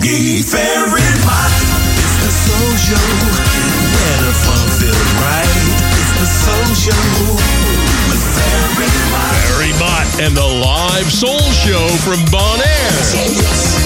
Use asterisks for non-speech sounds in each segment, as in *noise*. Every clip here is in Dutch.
fairy mart. It's the soul show, where the fun feels right. It's the soul show with fairy mart. Barry Mott and the live soul show from Bon Air.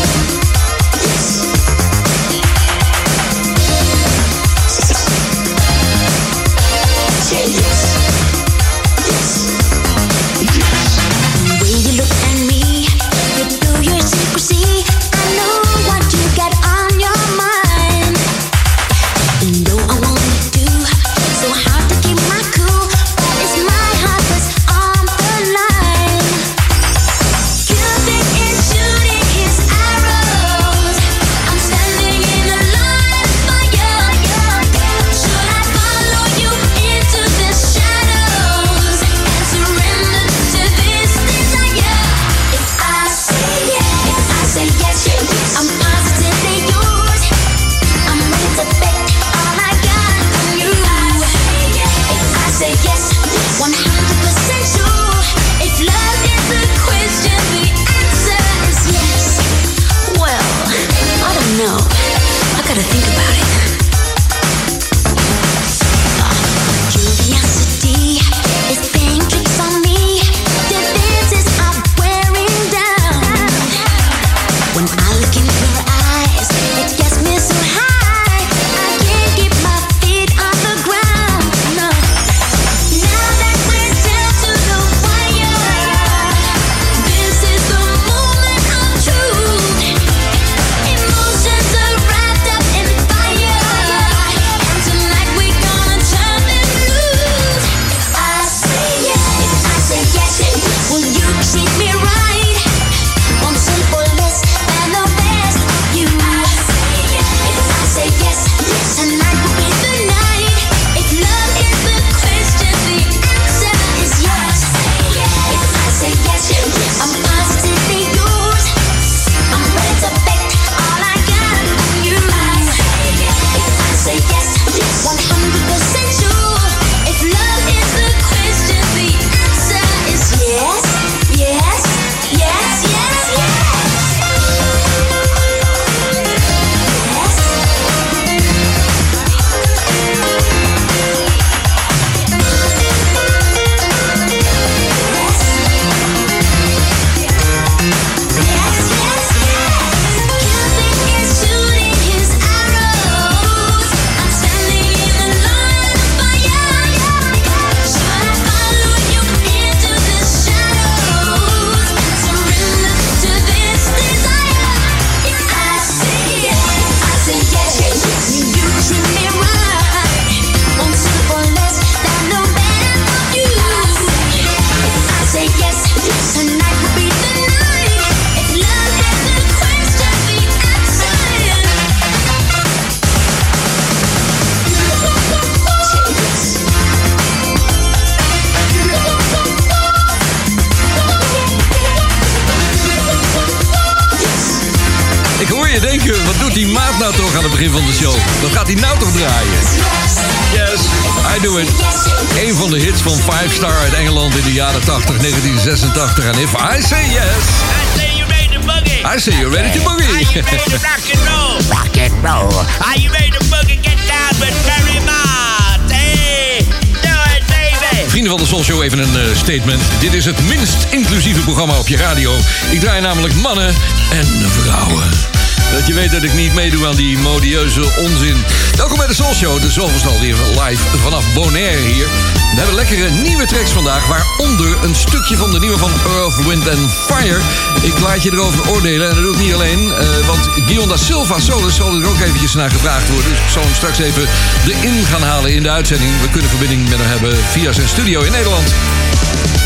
Say yes, I say you ready to boogie. I say you're ready to Are you boogie. ready to rock and roll? Rock and roll. Are you ready to boogie? Get down with Barry Mott. Hey, do it, baby. Vrienden van de Soul Show, even een eh, statement. Dit is het minst inclusieve programma op je radio. Ik draai namelijk mannen en vrouwen. Dat je weet dat ik niet meedoe aan die modieuze onzin. Welkom bij de Soul Show, de zoveelste alweer live vanaf Bonaire hier. We hebben lekkere nieuwe tracks vandaag, waaronder een stukje van de nieuwe van Earth, Wind and Fire. Ik laat je erover oordelen en dat doe ik niet alleen, eh, want Guillaume da Silva Solis zal er ook eventjes naar gevraagd worden. Dus ik zal hem straks even erin gaan halen in de uitzending. We kunnen verbinding met hem hebben via zijn studio in Nederland.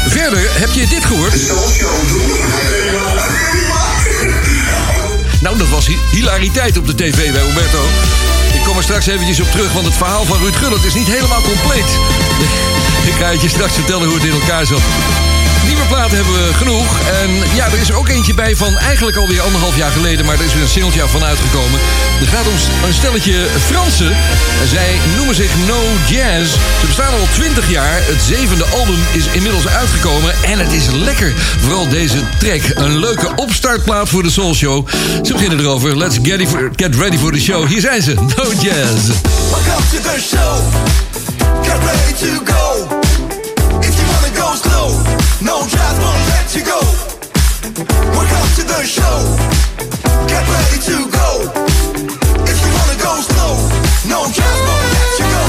Verder, heb je dit gehoord? Nou, dat was hi- hilariteit op de tv bij Roberto. Ik kom er straks eventjes op terug, want het verhaal van Ruud Gullit is niet helemaal compleet. *laughs* Ik ga het je straks vertellen hoe het in elkaar zat. Nieuwe platen hebben we genoeg. En ja, er is ook eentje bij van eigenlijk alweer anderhalf jaar geleden. Maar er is weer een singeltje van uitgekomen. Het gaat om een stelletje Fransen. Zij noemen zich No Jazz. Ze bestaan al 20 jaar. Het zevende album is inmiddels uitgekomen. En het is lekker. Vooral deze track. Een leuke opstartplaat voor de Soul Show. Ze beginnen erover. Let's get, get ready for the show. Hier zijn ze. No Jazz. Welcome to the show. Get ready to go. No jazz won't let you go. Welcome to the show. Get ready to go. If you wanna go slow, no won't let you go.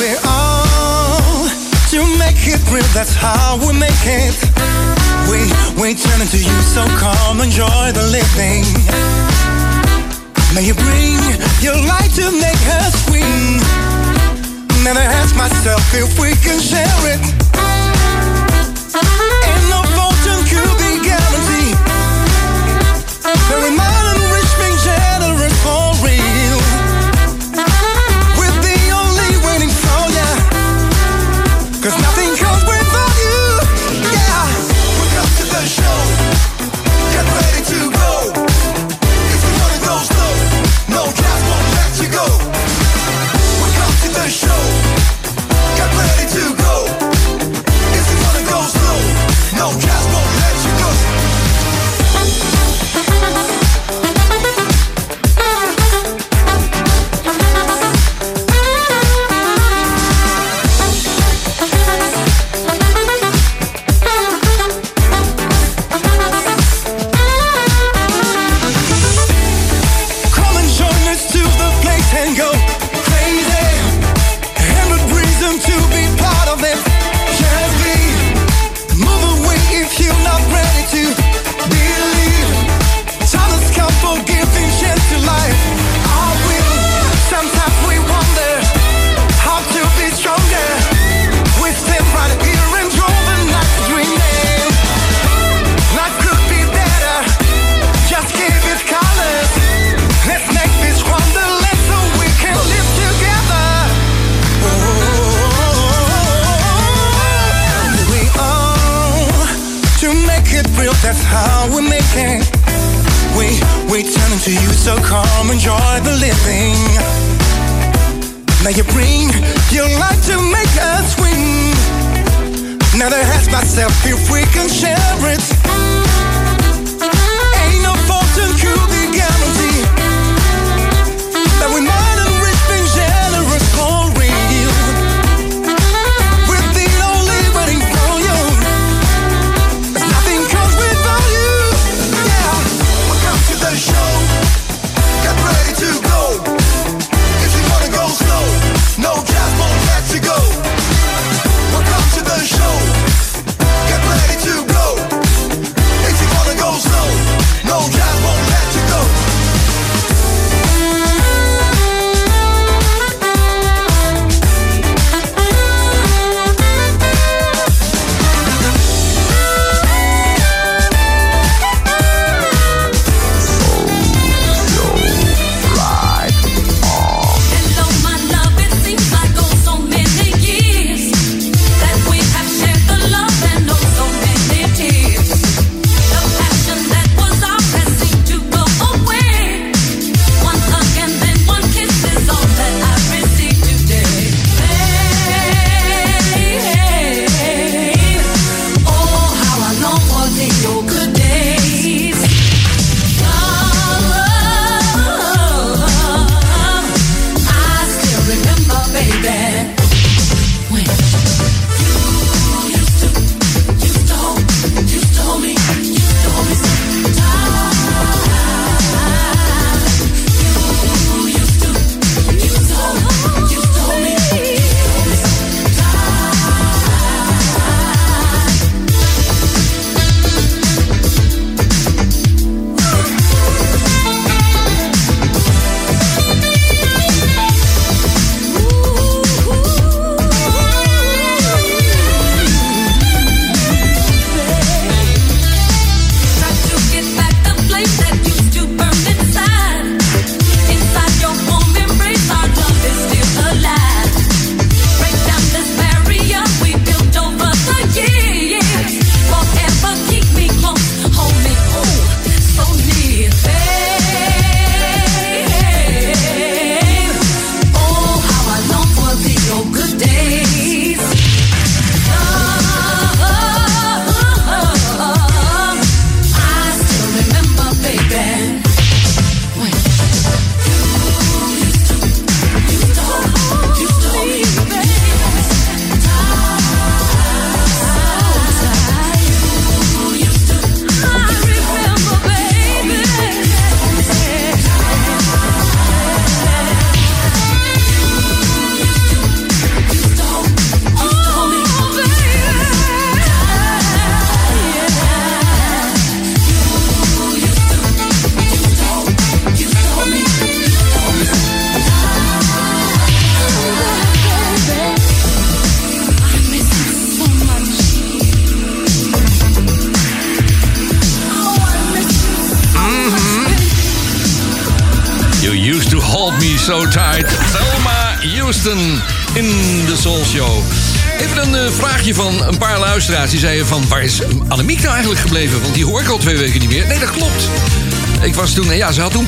We are to make it real. That's how we make it. We we turn into you, so come enjoy the living. May you bring your light to make us swing. Never ask myself if we can share it. And no fortune could be guaranteed. Very modern, turn you, so come enjoy the living. Now you bring your light to make us win. Now I ask myself if we can share it.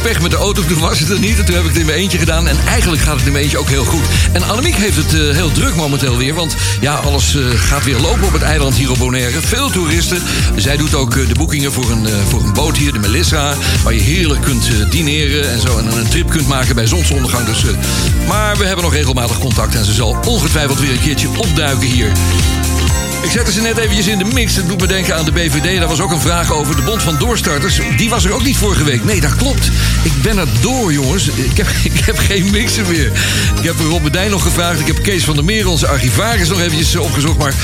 Pech met de auto, toen was het er niet. En toen heb ik het in mijn eentje gedaan. En eigenlijk gaat het in mijn eentje ook heel goed. En Annemiek heeft het eh, heel druk momenteel weer. Want ja, alles eh, gaat weer lopen op het eiland hier op Bonaire. Veel toeristen. Zij doet ook eh, de boekingen voor een, voor een boot hier, de Melissa. Waar je heerlijk kunt dineren en zo. En een trip kunt maken bij zonsondergang. Dus, maar we hebben nog regelmatig contact. En ze zal ongetwijfeld weer een keertje opduiken hier. Ik zette ze net eventjes in de mix. Het doet me denken aan de BVD. Daar was ook een vraag over de Bond van Doorstarters. Die was er ook niet vorige week. Nee, dat klopt. Ik ben er door, jongens. Ik heb, *laughs* ik heb geen mixer meer. Ik heb Rob Bedijn nog gevraagd. Ik heb Kees van der Meer, onze archivaris, nog eventjes eh, opgezocht. Maar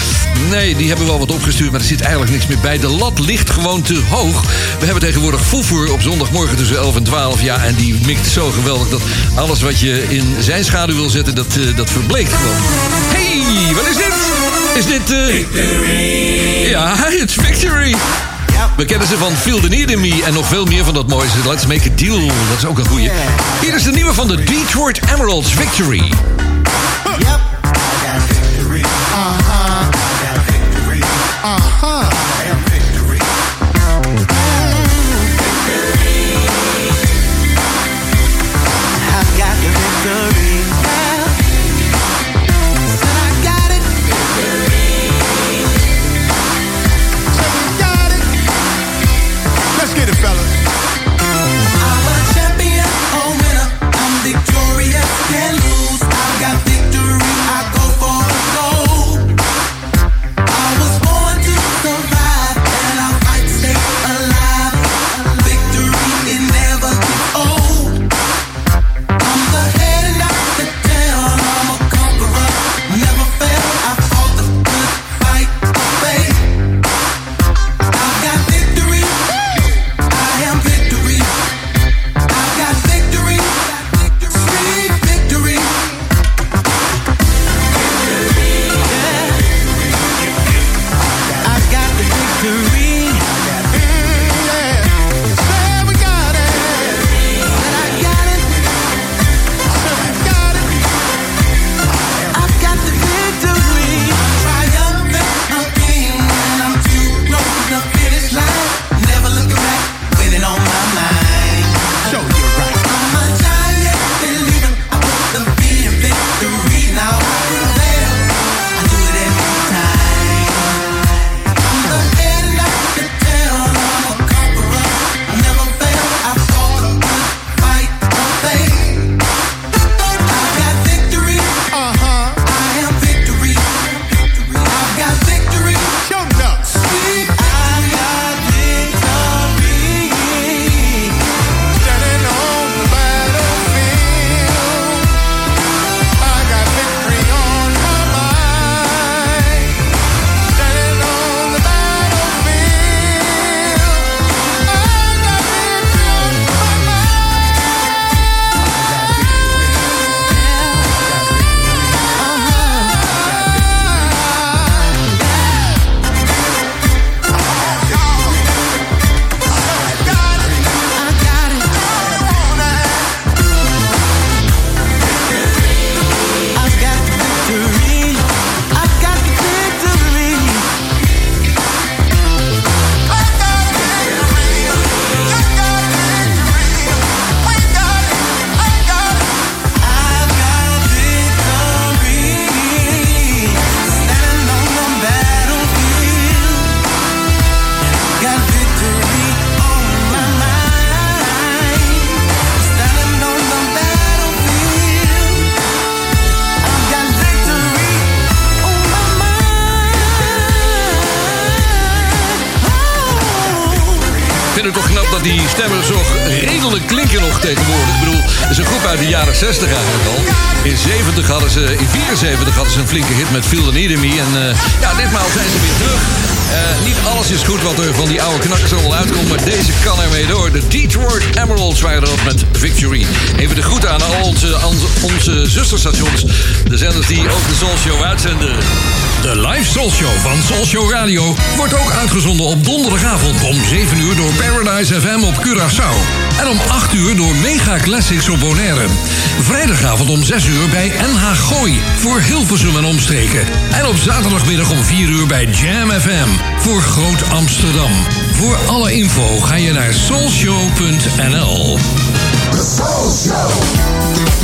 nee, die hebben wel wat opgestuurd. Maar er zit eigenlijk niks meer bij. De lat ligt gewoon te hoog. We hebben tegenwoordig Foevoer op zondagmorgen tussen 11 en 12. Ja, en die mikt zo geweldig dat alles wat je in zijn schaduw wil zetten, dat, eh, dat verbleekt gewoon. Hey, wat is dit? Is dit... eh Ja, *laughs* it's Victory. We kennen ze van Feel the Need in Me en nog veel meer van dat mooie. Let's Make a Deal, dat is ook een goeie. Hier is de nieuwe van de Detroit Emeralds, Victory. Jaren 60 eigenlijk al. In 70 hadden ze, in 74 hadden ze een flinke hit met in Me. En eh, ja, ditmaal zijn ze weer terug. Eh, niet alles is goed wat er van die oude knakkers allemaal uitkomt, maar deze kan ermee door. De Detroit Emeralds waren erop met Victory. Even de groet aan al onze, onze zusterstations, de zenders die ook de Soul Show uitzenden. De live Soul Show van Soul Show Radio wordt ook uitgezonden op donderdagavond om 7 uur door Paradise FM op Curaçao. En om 8 uur door Mega Classics op Bonaire. Vrijdagavond om 6 uur bij NH Gooi voor Hilversum en omstreken. En op zaterdagmiddag om 4 uur bij Jam FM voor Groot Amsterdam. Voor alle info ga je naar soulshow.nl. The Soul Show.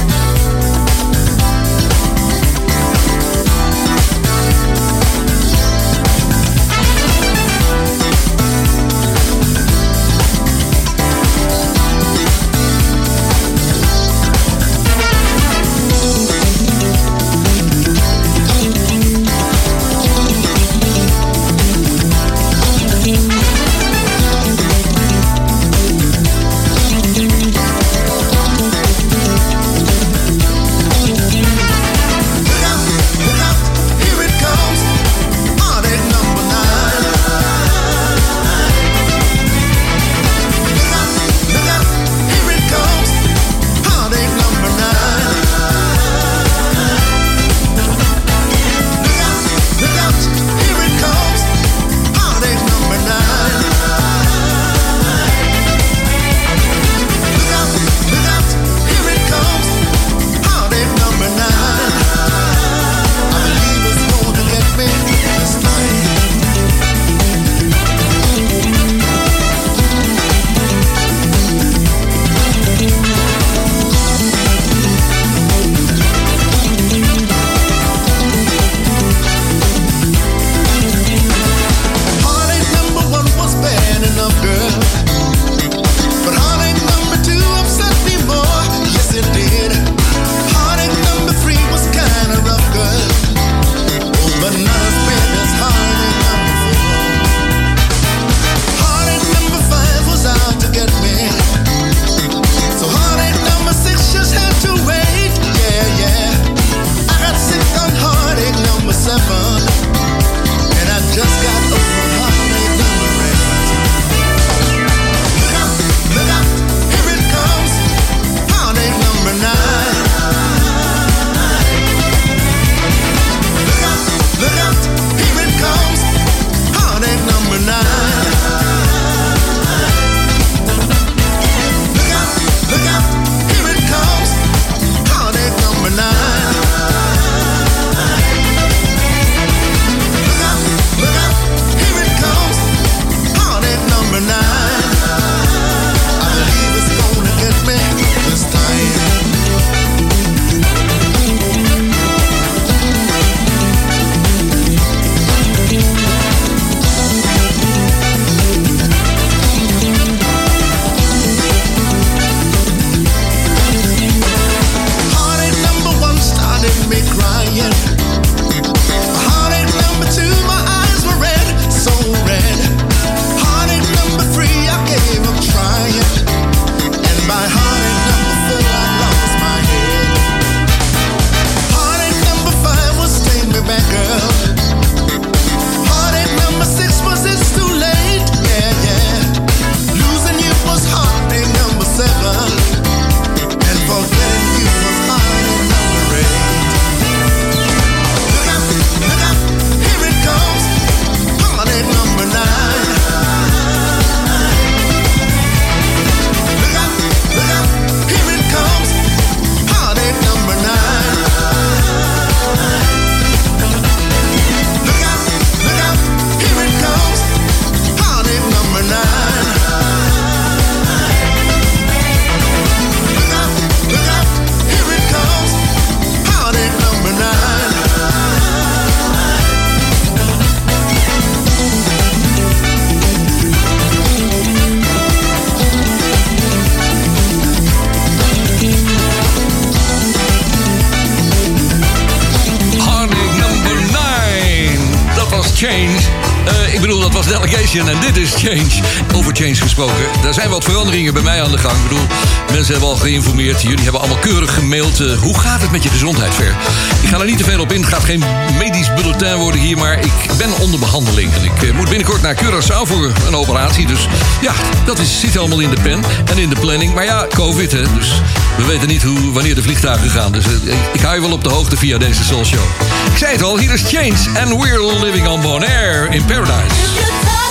dat is, zit allemaal in de pen en in de planning. Maar ja, COVID, hè, dus we weten niet hoe, wanneer de vliegtuigen gaan. Dus eh, ik, hou je wel op de hoogte via deze Soul Show. Ik zei het al, hier is Change and we're living on Bonaire in Paradise.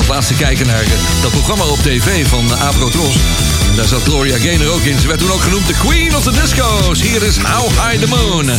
zat laatst te kijken naar eh, dat programma op tv van Avro Tros. Daar zat Gloria Gaynor ook in. Ze werd toen ook genoemd de Queen of the Discos. Hier is How High the Moon.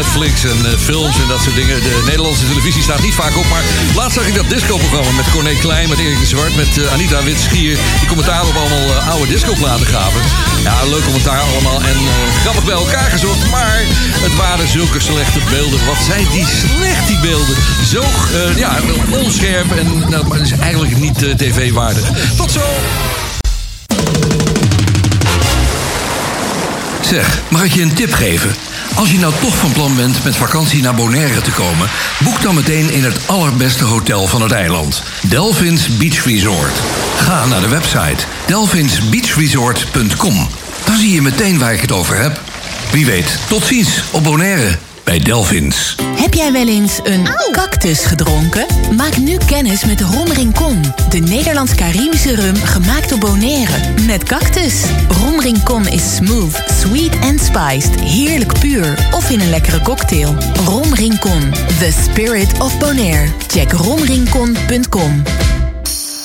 Netflix en eh, films en dat soort dingen. De Nederlandse televisie staat niet vaak op, maar laatst zag ik dat discoprogramma met Corné Klein, met Erik de Zwart, met eh, Anita Witschier. Die commentaar op allemaal eh, oude discoplaten gaven. Ja, leuk commentaar allemaal en grappig bij elkaar gezocht, maar het waren zulke slechte beelden. Wat zijn die slecht, die beelden. Zo, ja, onscherp en nou, maar is eigenlijk niet tv-waardig. Tot zo! Zeg, mag ik je een tip geven? Als je nou toch van plan bent met vakantie naar Bonaire te komen, boek dan meteen in het allerbeste hotel van het eiland. Delphins Beach Resort. Ga naar de website delphinsbeachresort.com. Dan zie je meteen waar ik het over heb. Wie weet, tot ziens op Bonaire bij Delphins. Heb jij wel eens een cactus gedronken? Maak nu kennis met Rom Rincon, de Nederlands-Caribische rum gemaakt op Bonaire. Met cactus. Rom Rincon is smooth, sweet and spiced, heerlijk puur of in een lekkere cocktail. Rom Rincon, the spirit of Bonaire. Check romrincon.com.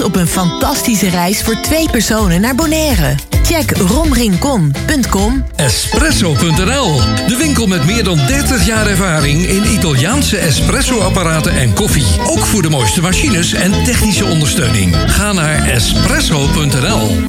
op een fantastische reis voor twee personen naar Bonaire. Check romrincon.com. Espresso.nl, de winkel met meer dan 30 jaar ervaring in Italiaanse espresso-apparaten en koffie. Ook voor de mooiste machines en technische ondersteuning. Ga naar espresso.nl.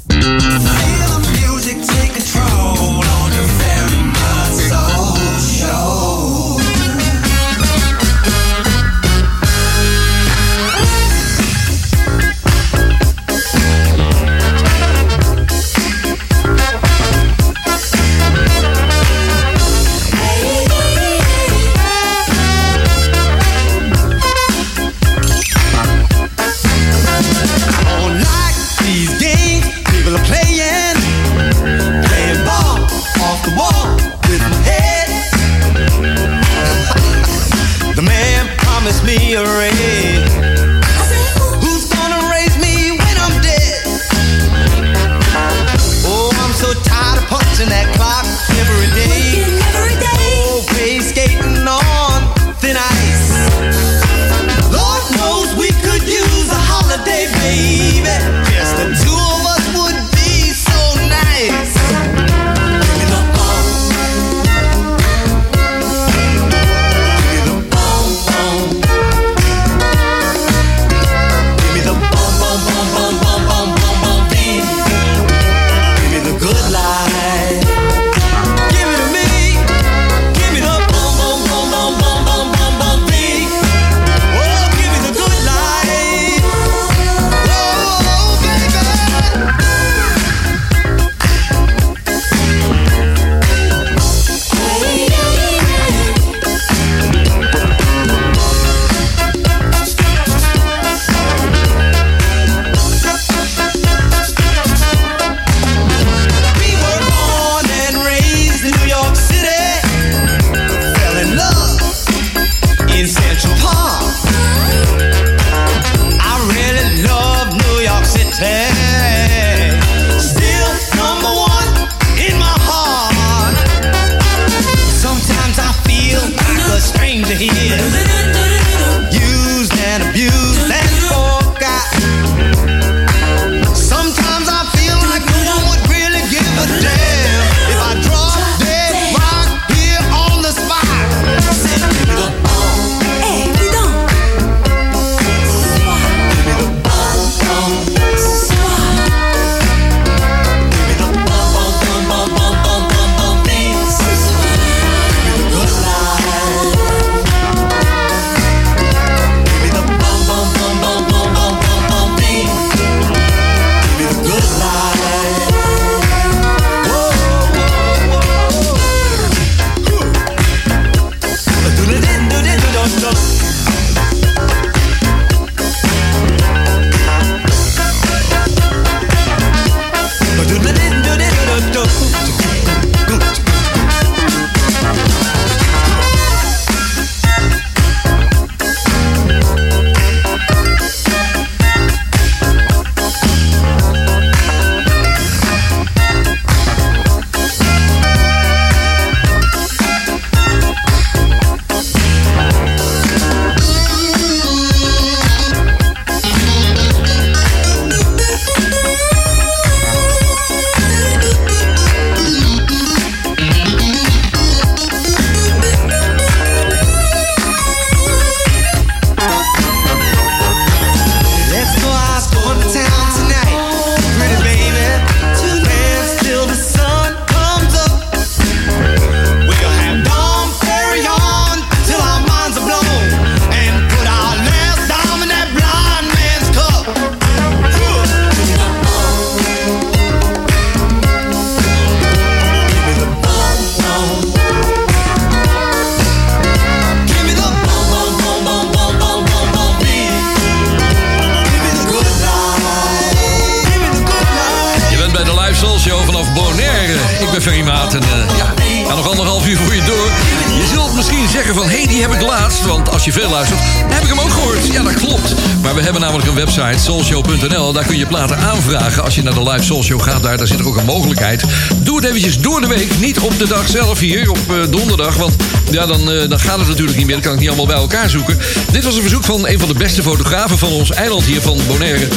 hier, op eh, donderdag. Want ja, dan, eh, dan gaat het natuurlijk niet meer. Dan kan ik niet allemaal bij elkaar zoeken. Dit was een verzoek van een van de beste fotografen van ons eiland hier van Bonaire.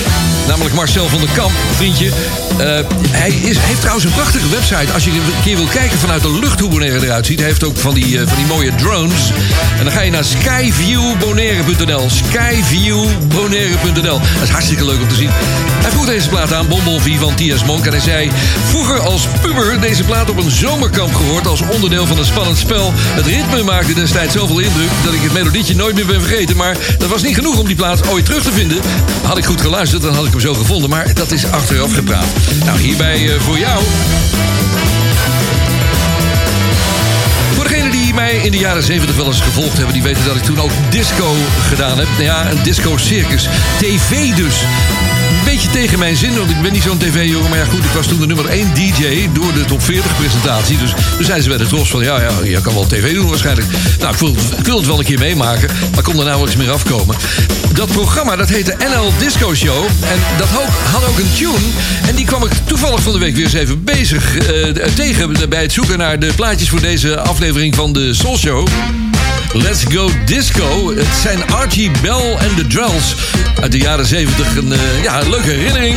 Namelijk Marcel van der Kamp, vriendje. Eh, hij is, heeft trouwens een prachtige website. Als je een keer wil kijken vanuit de lucht hoe Bonaire eruit ziet. Hij heeft ook van die, eh, van die mooie drones. En dan ga je naar skyviewbonaire.nl. Skyviewbonaire.nl. Dat is hartstikke leuk om te zien. Hij vroeg deze plaat aan, Bombolvie van T.S. Monk. En hij zei, vroeger als puber deze plaat op een zomerkamp gehoord... als onderdeel van een spannend spel. Het ritme maakte destijds zoveel indruk... dat ik het melodietje nooit meer ben vergeten. Maar dat was niet genoeg om die plaat ooit terug te vinden. Had ik goed geluisterd, dan had ik hem zo gevonden. Maar dat is achteraf gepraat. Nou, hierbij eh, voor jou... Voor degenen die mij in de jaren 70 wel eens gevolgd hebben, die weten dat ik toen ook disco gedaan heb. Ja, een disco circus. TV dus. Een beetje tegen mijn zin, want ik ben niet zo'n tv-jongen. Maar ja, goed, ik was toen de nummer 1 DJ door de top 40 presentatie. Dus toen zijn ze bij de tros van, ja, ja, je kan wel tv doen waarschijnlijk. Nou, ik wil, het wel een keer meemaken, maar kon er nauwelijks meer afkomen. Dat programma, dat heette NL Disco Show. En dat had ook een tune. En die kwam ik toevallig van de week weer eens even bezig eh, tegen... bij het zoeken naar de plaatjes voor deze aflevering van de Soul Show. Let's Go Disco. Het zijn Archie Bell en de Drells uit de jaren 70. Een, eh, ja, een leuke herinnering.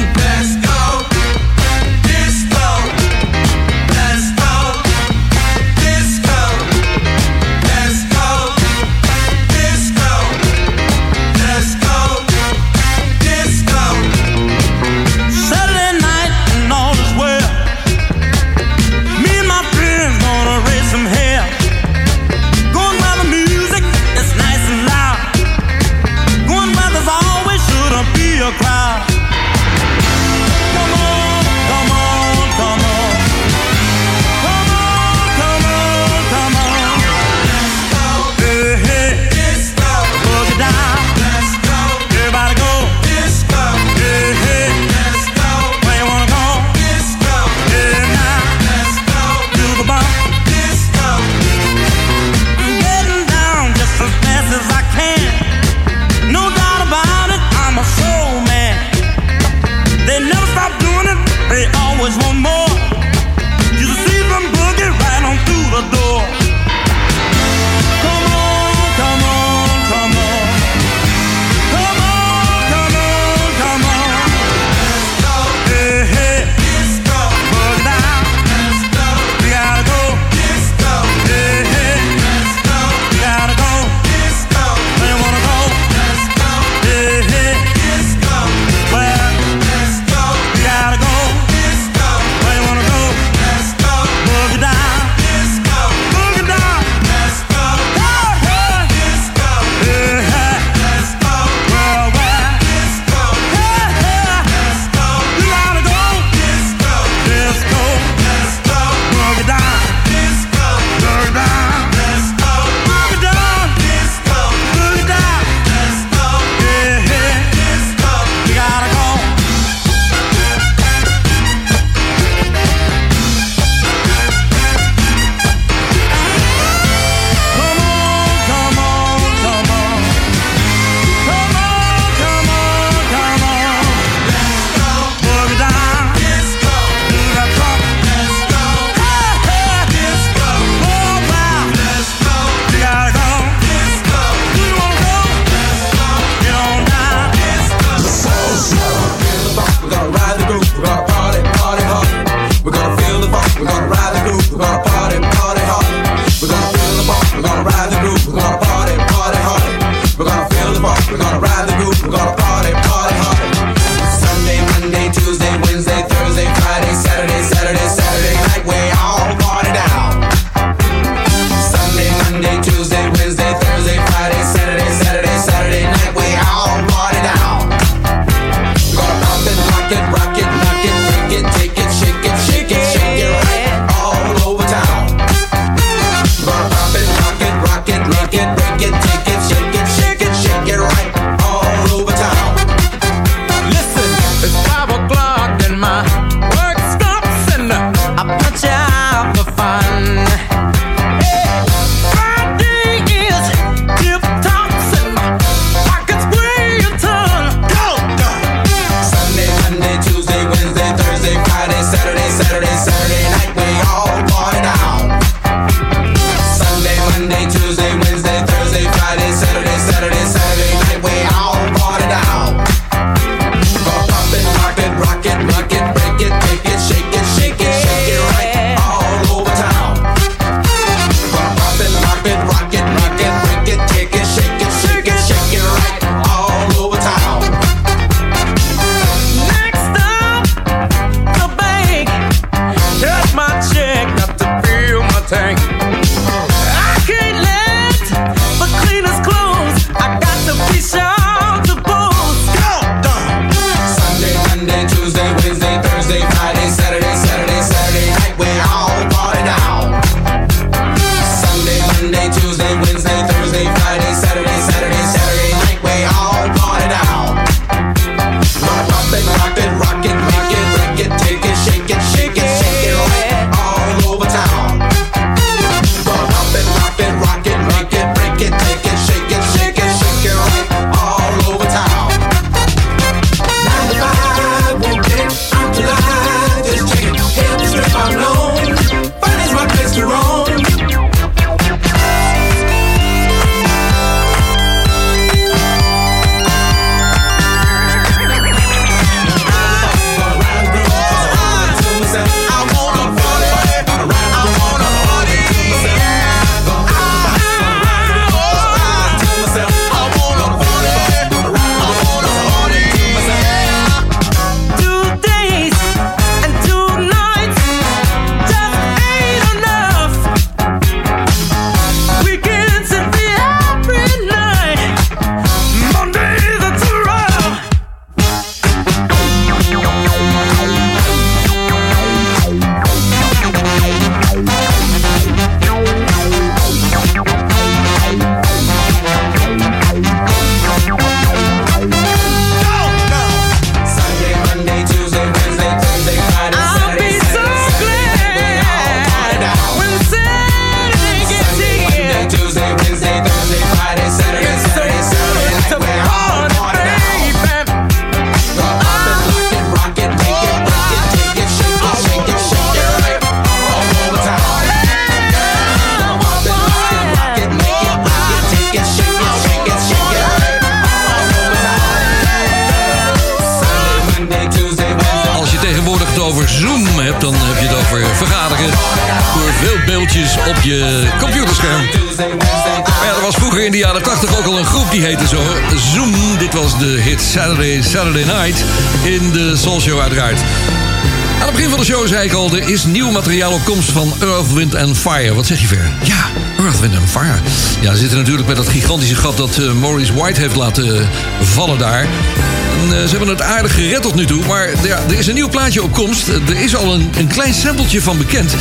Fire. Wat zeg je ver? Ja, Earth, Wind and Fire. Ja, ze zitten natuurlijk met dat gigantische gat dat eh, Maurice White heeft laten eh, vallen daar. En, eh, ze hebben het aardig gered tot nu toe, maar ja, er is een nieuw plaatje op komst. Er is al een, een klein sampletje van bekend.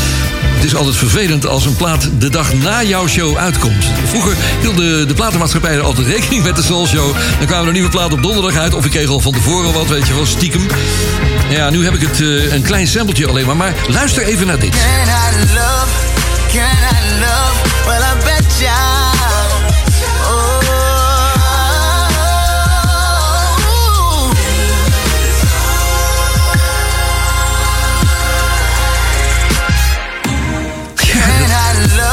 Het is altijd vervelend als een plaat de dag na jouw show uitkomt. Vroeger hielden de platenmaatschappijen altijd rekening met de Soul Show. Dan kwamen er nieuwe platen op donderdag uit. Of ik kreeg al van tevoren wat, weet je wel, stiekem. Ja, nu heb ik het eh, een klein sampletje alleen maar. Maar luister even naar dit. Can I love? Can I love? Well, I bet ya. *laughs*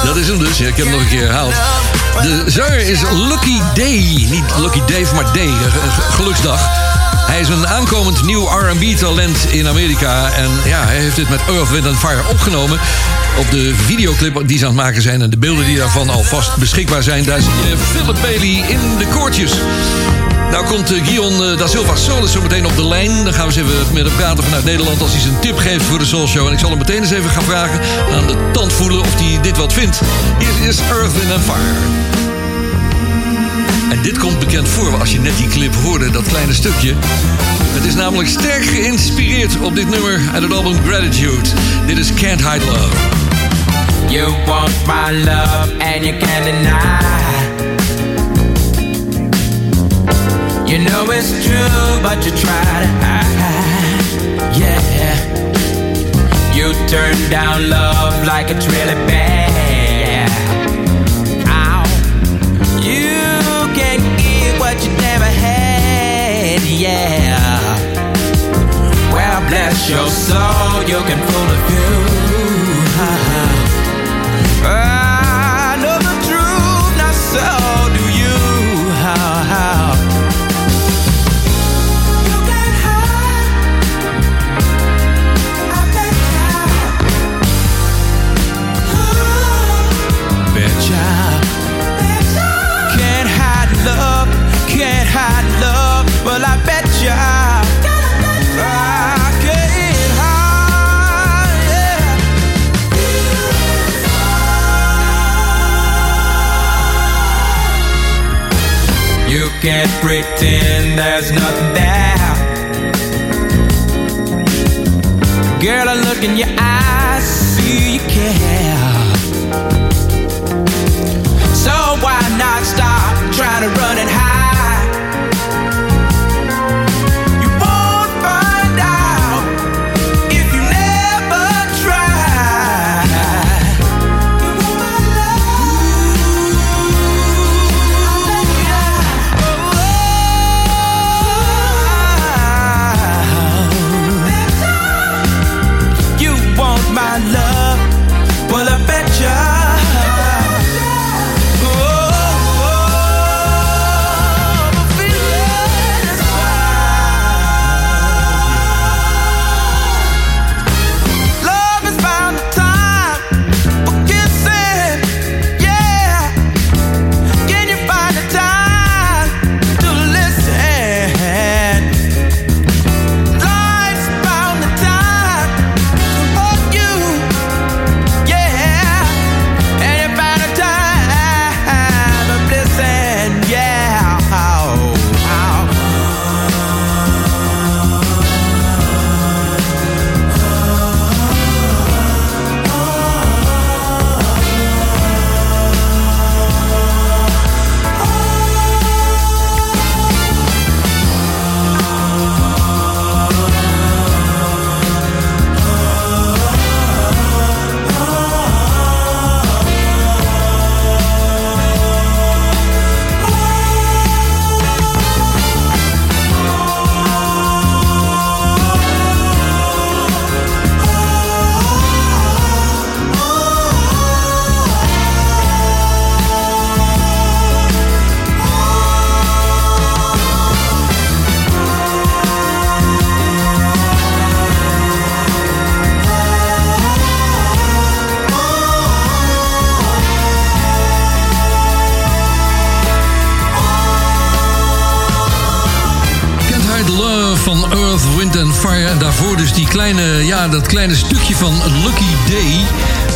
Dat is hem. Ja, ik heb hem nog een keer herhaald. De zanger is Lucky Day. Niet Lucky Dave, maar Day. Geluksdag. Hij is een aankomend nieuw R&B-talent in Amerika. En ja, hij heeft dit met Earth, Wind Fire opgenomen. Op de videoclip die ze aan het maken zijn... en de beelden die daarvan alvast beschikbaar zijn... daar zie je Philip Bailey in de koortjes. Nou komt eh, Guion eh, da Silva Solis zo meteen op de lijn. Dan gaan we eens even met hem praten vanuit Nederland... als hij zijn tip geeft voor de Soul Show. En ik zal hem meteen eens even gaan vragen aan de tand voelen... of hij dit wat vindt. Hier is Earth, Wind Fire. Dit komt bekend voor als je net die clip hoorde, dat kleine stukje. Het is namelijk sterk geïnspireerd op dit nummer uit het album Gratitude. Dit is Can't Hide Love. You want my love and you can't deny. You know it's true, but you try to hide. Yeah. You turn down love like it's really bad. Yeah. Well, bless your soul, you can fool a few. Can't pretend there's nothing there. Girl, I look in your eyes, kleine stukje van Lucky Day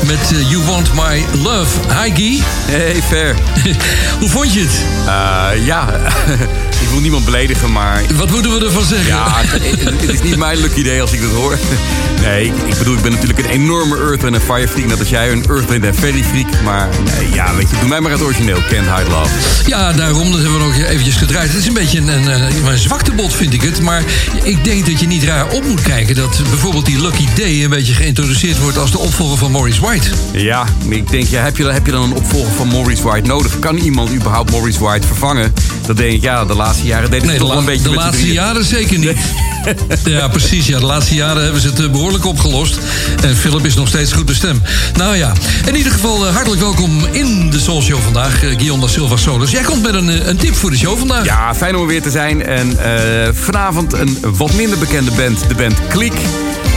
met eh, You Want My Love. Hi Guy. Hey, fair. *laughs* Hoe vond je het? Eh, ja, *laughs* ik wil niemand beledigen, maar... Wat moeten we ervan zeggen? Ja, het, het is niet mijn lucky day als ik dat hoor. Nee, ik, ik bedoel, ik ben natuurlijk een enorme Earth and Fire freak. Net als jij een Earth Wind and Fairy freak. Maar nee, ja, weet je, doe mij maar het origineel. Can't Hide Love. Ja, daarom dat hebben we nog eventjes gedraaid. Het is een beetje een, een, een, zwaktebod, vind ik het. Maar ik denk dat je niet raar op moet kijken... dat bijvoorbeeld die Lucky Day een beetje geïntroduceerd wordt... als de opvolger van Maurice White. Ja, ik denk, ja, heb, je, heb je dan een opvolger van Maurice White nodig? Kan iemand überhaupt Maurice White vervangen? Dat denk ik, ja, de laatste jaren deed het Nee, de, toch wel la- een beetje de laatste drieën. jaren zeker niet. Ja, precies. Ja. De laatste jaren hebben ze het eh, behoorlijk opgelost. En Philip is nog steeds goed bestemd. Nou ja, in ieder geval eh, hartelijk welkom in de Soul Show vandaag. Uh, Guillaume da Silva Solis. Jij komt met een, een tip voor de show vandaag. Ja, fijn om er weer te zijn. En vanavond een wat minder bekende band, de band Click.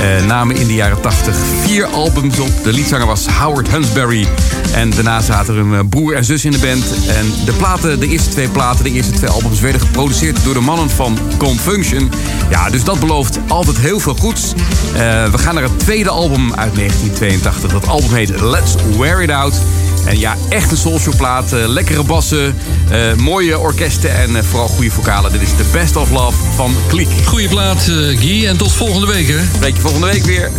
Eh, namen in de jaren 80 vier albums op. De liedzanger was Howard Hunsberry. En daarna zaten er een eh, broer en zus in de band. En de, platen, de eerste twee platen, de eerste twee albums... werden geproduceerd door de mannen van Confunction. Ja, dus dat belooft altijd heel veel goeds. Eh, we gaan naar het tweede album uit 1982. Dat album heet Let's Wear It Out. En ja, echt een soulshowplaat. eh, lekkere bassen, eh, mooie orkesten en eh, vooral goede vocalen. Dit is The Best of Love van Kliek. Goeie plaat, eh, Guy. En tot volgende week, hè? Spreek je volgende week weer.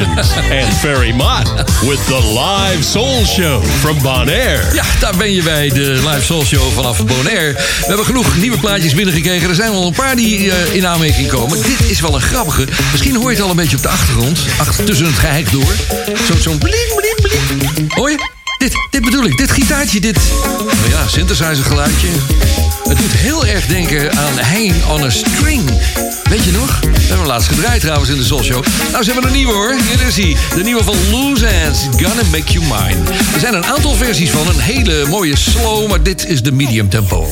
And Ferry Mott with the live soul show from Bonaire. Ja, daar ben je bij de Live Soul Show vanaf Bonaire. We hebben genoeg nieuwe plaatjes binnengekregen. Er zijn wel een paar die eh, in aanmerking komen. Dit is wel een grappige. Misschien hoor je het al een beetje op de achtergrond. Achter, tussen het gehek door. Zo- Zo'n bling, bling, bling. Hoor? Ik. Dit gitaartje, dit... Nou ja, synthesizer geluidje. Het doet heel erg denken aan Hanging on a String. Weet je nog? We hebben laatst gedraaid trouwens in de Soul Show. Nou, ze hebben een nieuwe hoor. Hier is hij. De nieuwe van Loose Ends. Gonna Make You Mine. Er zijn een aantal versies van. Een hele mooie slow, maar dit is de medium tempo.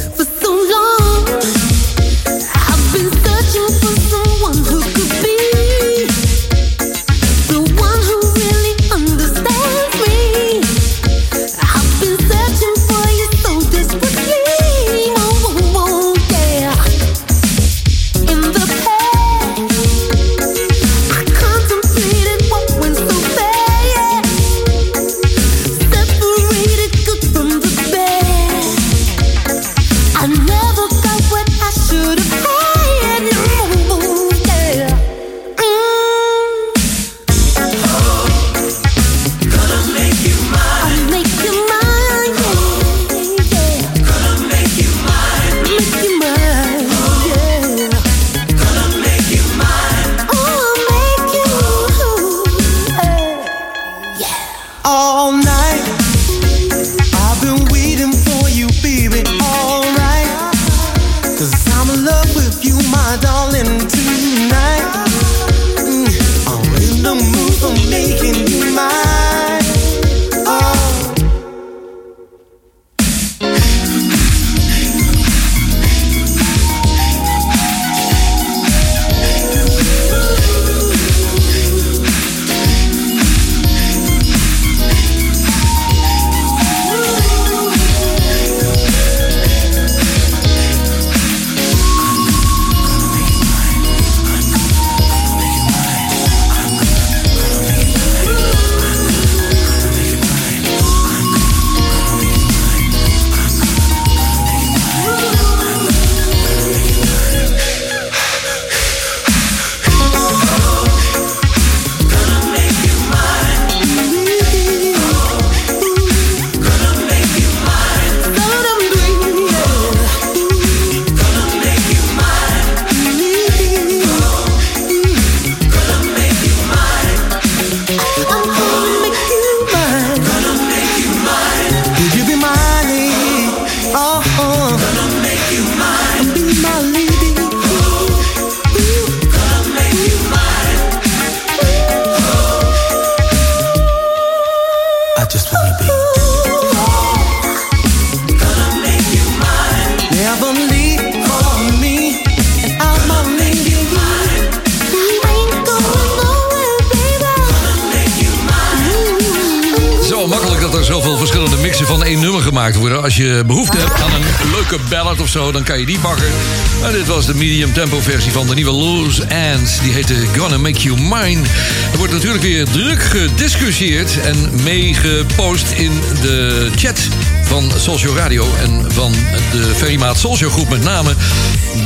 Zo, dan kan je die pakken. En dit was de medium tempo versie van de nieuwe Loose Ends. Die heette Gonna Make You Mine. Er wordt natuurlijk weer druk gediscussieerd en meegepost in de chat van Soulshow Radio en van de Ferrymaat Soulshow groep met name.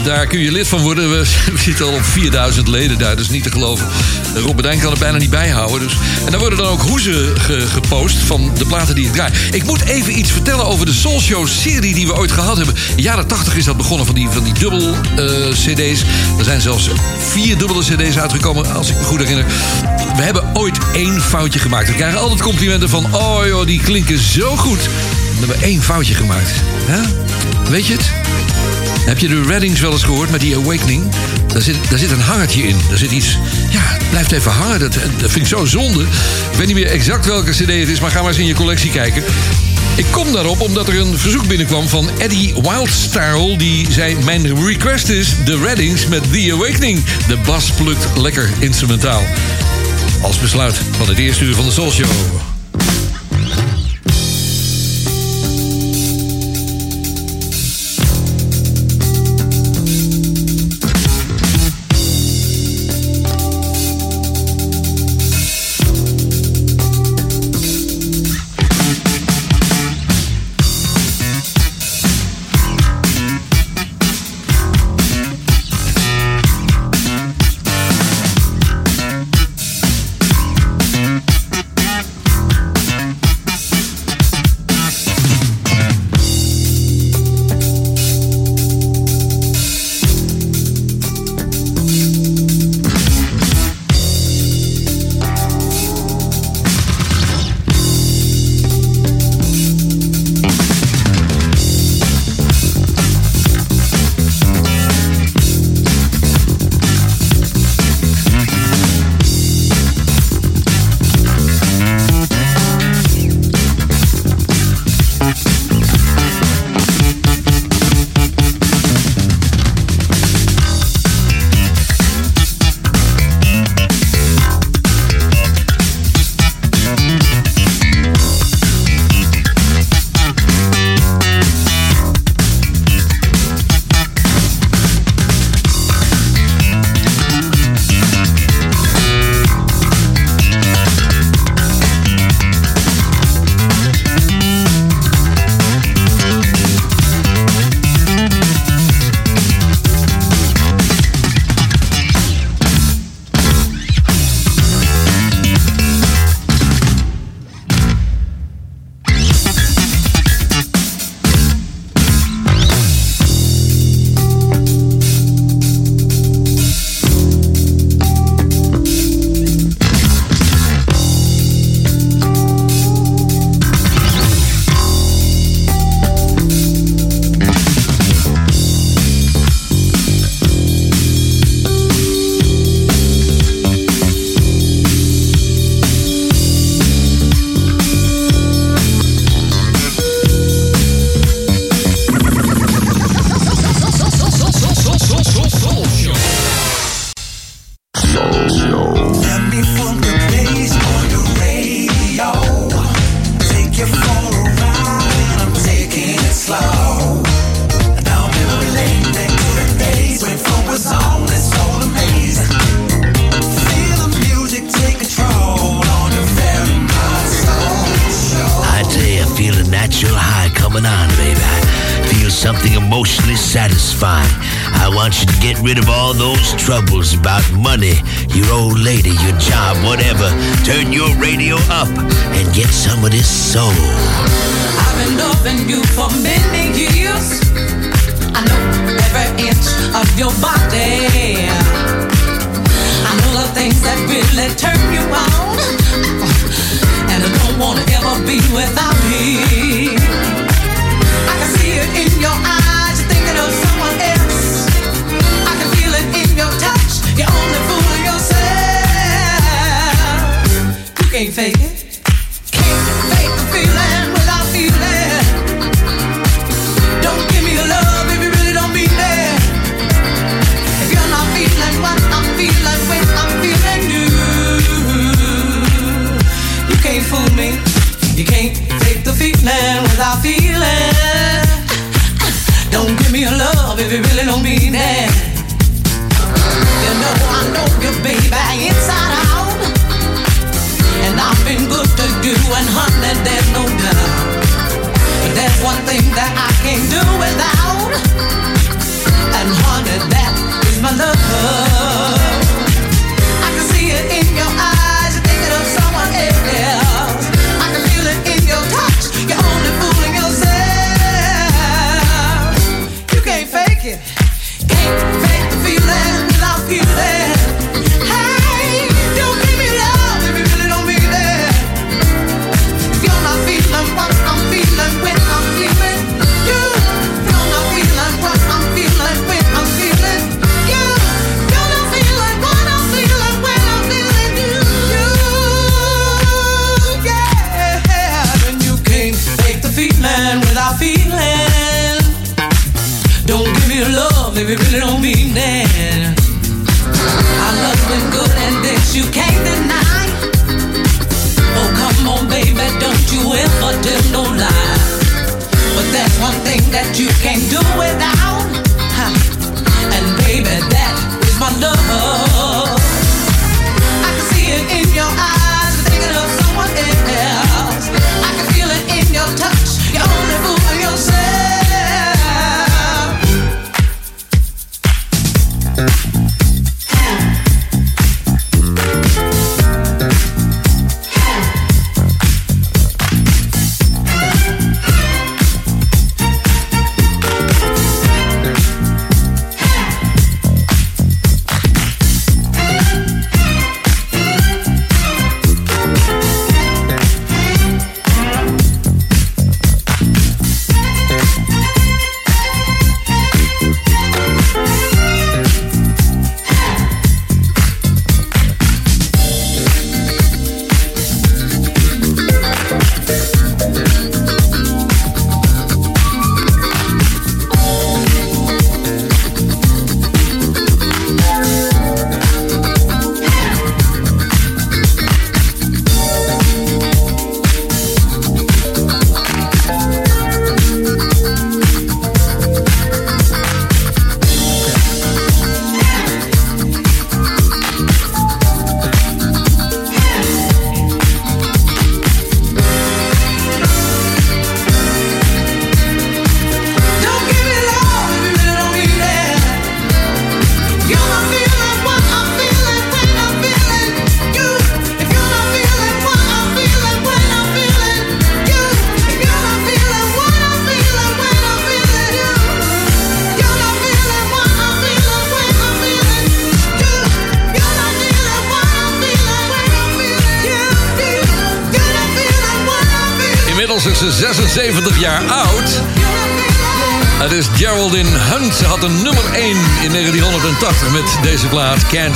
Daar kun je lid van worden. We *laughs* zitten al op 4000 leden daar, dus niet te geloven. Rob Bedijn kan het bijna niet bijhouden. Dus. En daar worden dan ook hoezen ge- gepost van de platen die ik draai. Ik moet even iets vertellen over de Soulshow-serie die we ooit gehad hebben. In de jaren 80 is dat begonnen van die, van die dubbel eh, cd's. Er zijn zelfs vier dubbele cd's uitgekomen, als ik me goed herinner. We hebben ooit één foutje gemaakt. We krijgen altijd complimenten van... oh joh, die klinken zo goed. Hebben één foutje gemaakt. Weet je het? Heb je de Reddings wel eens gehoord met die Awakening? Daar zit, daar zit een hangertje in. Daar zit iets... Ja, het blijft even hangen. Dat, dat vind ik zo zonde. Ik weet niet meer exact welke cd het is... maar ga maar eens in je collectie kijken. Ik kom daarop omdat er een verzoek binnenkwam van Eddie Wildstyle. Die zei, mijn request is de Reddings met The Awakening. De bas plukt lekker instrumentaal. Als besluit van het eerste uur van de Soul Show. Every really don't beat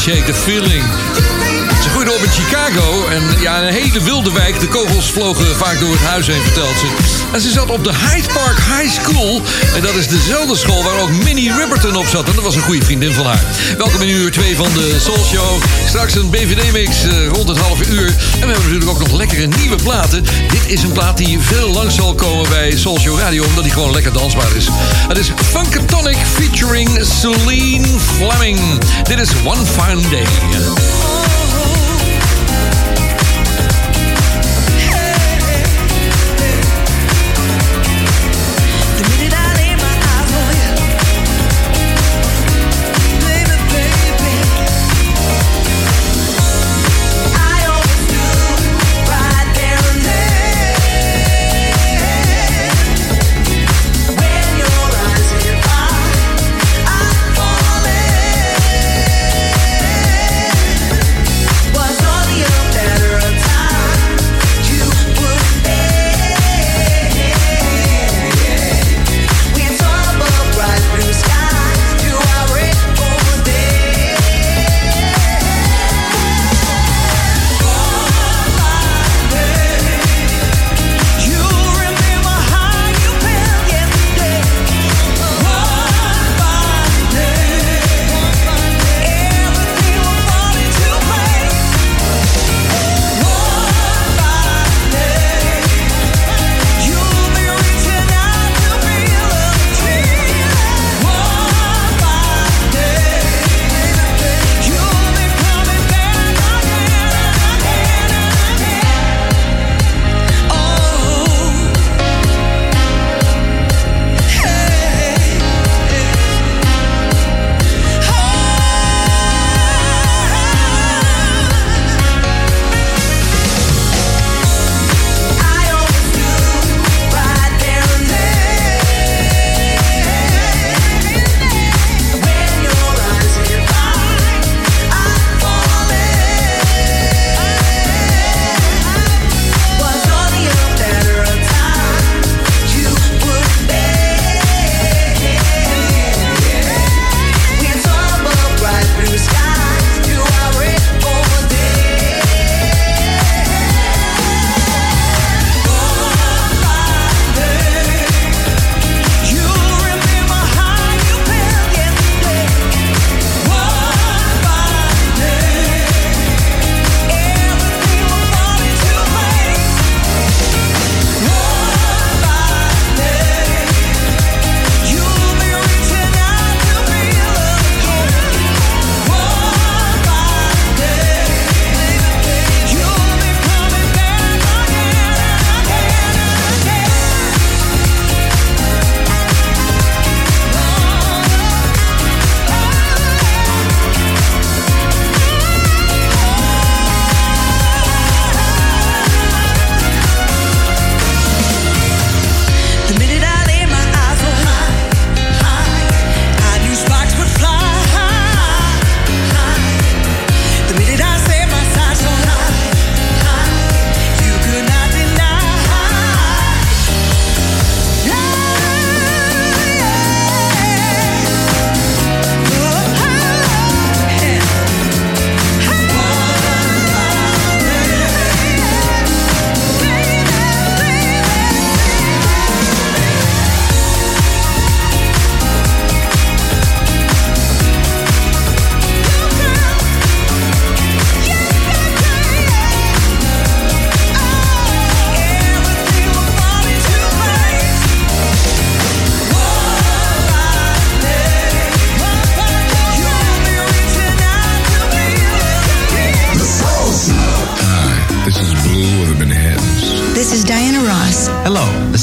Shake the Feeling. Ze groeide op in Chicago en ja, een hele wilde wijk. De kogels vlogen vaak door het huis heen, vertelt ze. En ze zat op de Hyde Park High School. En dat is dezelfde school waar ook Minnie Ripperton op zat. En dat was een goede vriendin van haar. Welkom in uur 2 van de Soul Show. Straks een BVD-mix eh, rond het half uur. En we hebben natuurlijk ook nog lekkere nieuwe platen. Dit is een plaat die veel langs zal komen bij Soulshow Radio... omdat die gewoon lekker dansbaar is. Het is Funkatonic featuring Celine Fleming. Dit is One Fine Day.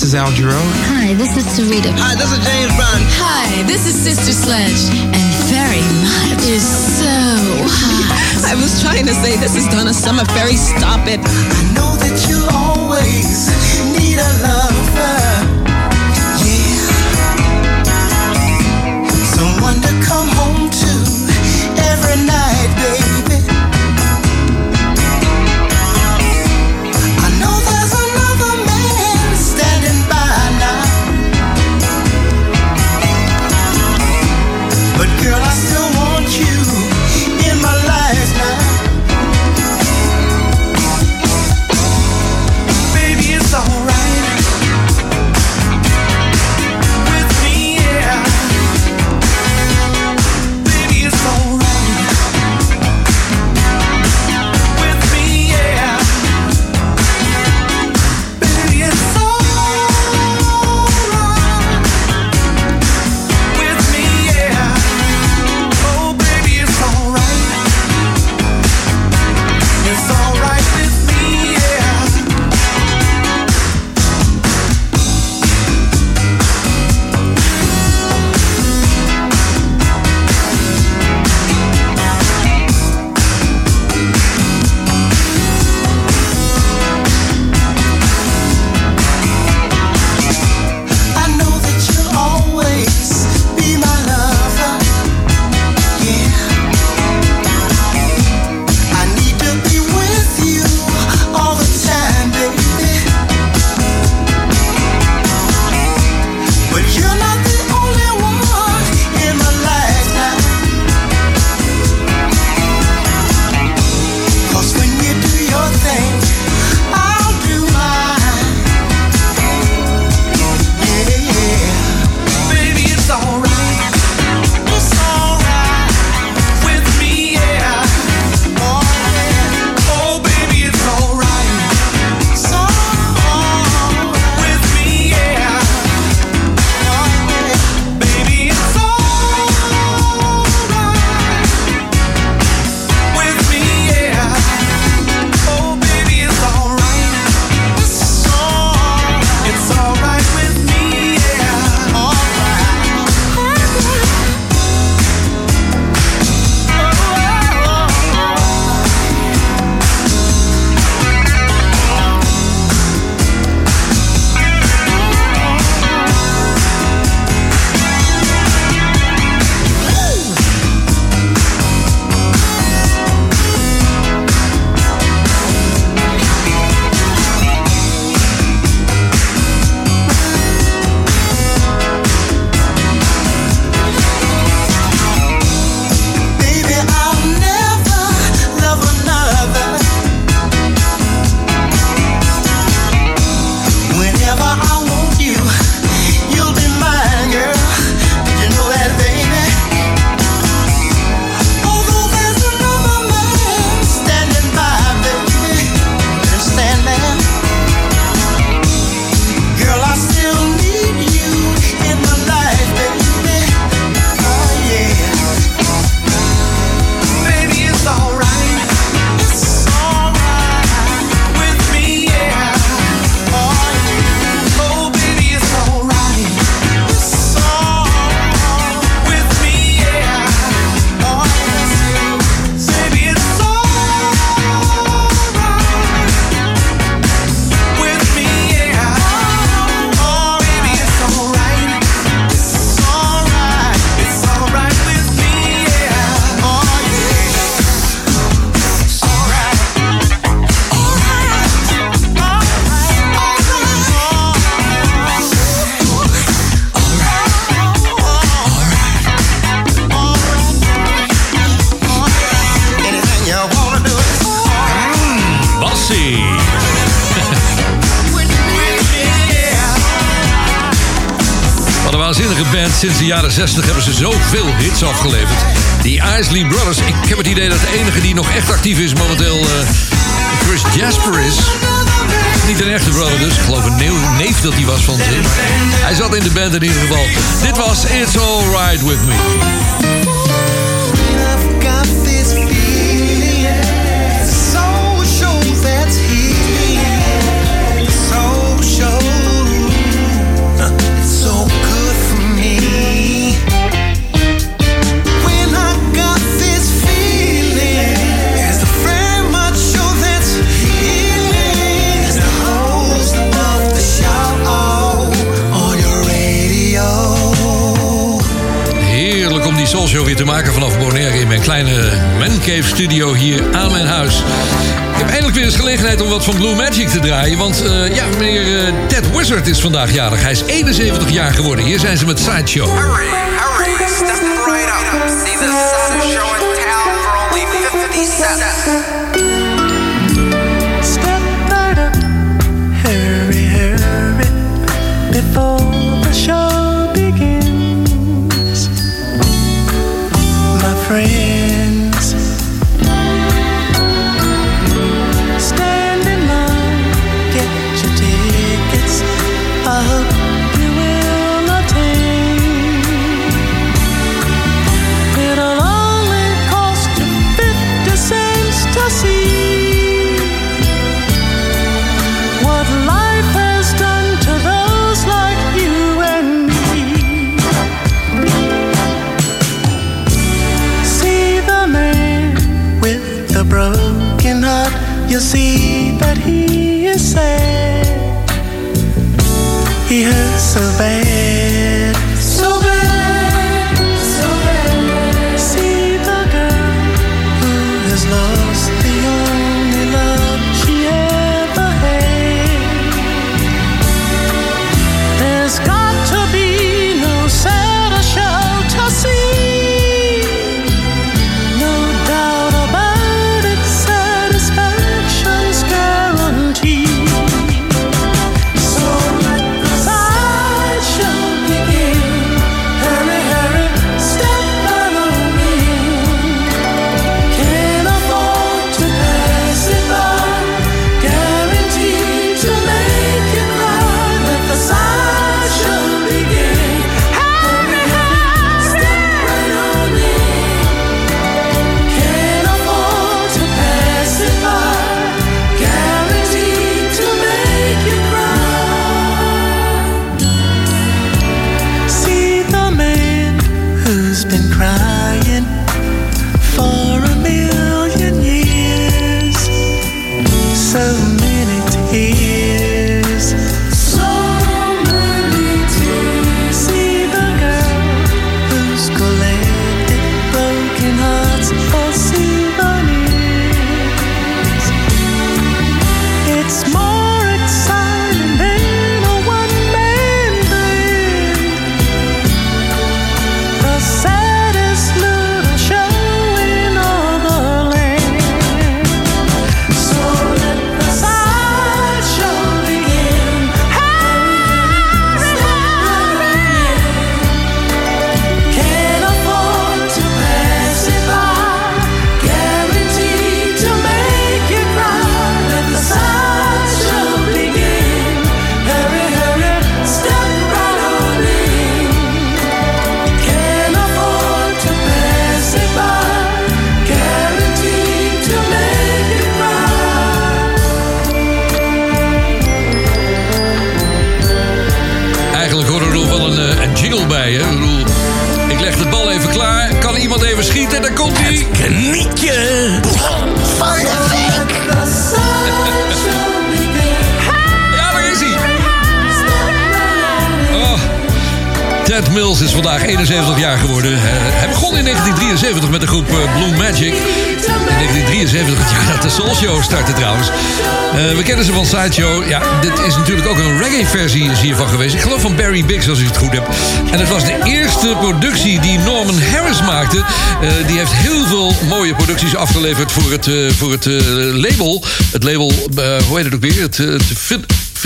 is Al Jarreau. Hi, this is Sarita. Hi, this is James Brown. Hi, this is Sister Sledge. And very much is so hot. I was trying to say this is Donna Summer. Ferry, stop it. I know that you always need a lover. Yeah. Someone to come jaren 60 hebben ze zoveel hits afgeleverd. Die Isley Brothers, ik heb het idee dat de enige die nog echt actief is momenteel eh, Chris Jasper is. Niet een echte brother dus, ik geloof een neef, dat hij was van zin. Hij zat in de band in ieder geval. Dit was It's All Right With Me. Te maken vanaf Bonaire in mijn kleine mancave studio hier aan mijn huis. Ik heb eindelijk weer eens gelegenheid om wat van Blue Magic te draaien. Want eh, ja, meneer eh, Ted Wizard is vandaag jarig. Hij is 71 jaar geworden. Hier zijn ze met Sideshow. Step survey.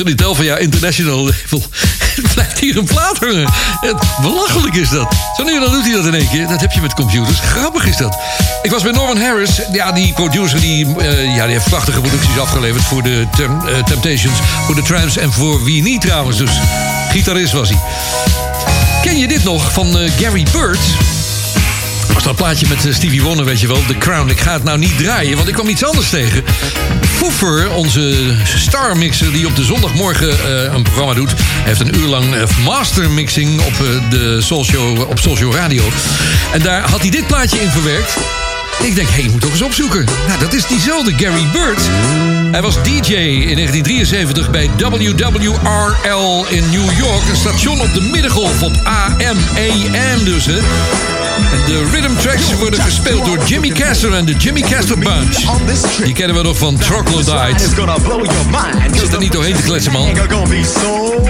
Phil- Philadelphia International label. *laughs* Het blijft hier een plaat hangen. Belachelijk is dat. Zo nu dan doet hij dat in één keer. Dat heb je met computers. Grappig is dat. Ik was bij Norman Harris. Ja, die producer die, eh, ja, die heeft prachtige producties afgeleverd... voor de eh, Temptations, voor de Tramps en voor wie niet trouwens. Dus gitarist was hij. Ken je dit nog van eh, Gary Bird? Dat plaatje met eh, Stevie Wonder, weet je wel, The Crown. Ik ga het nou niet draaien, want ik kwam iets anders tegen. Foefer, onze star mixer die op de zondagmorgen eh, een programma doet... heeft een uur lang eh, master mixing op, de Soul Show, op Soul Radio. En daar had hij dit plaatje in verwerkt. Ik denk, hé, hey, ik moet toch eens opzoeken. Nou, dat is diezelfde Gary Bird. Hij was DJ in 1973 bij WWRL in New York. Een station op de middengolf op AM, AM dus, hè. De rhythm tracks worden gespeeld door Jimmy Castor en de Jimmy Castor Bunch. Die kennen we nog van Troglodyte. Zit er niet doorheen te kletsen, man.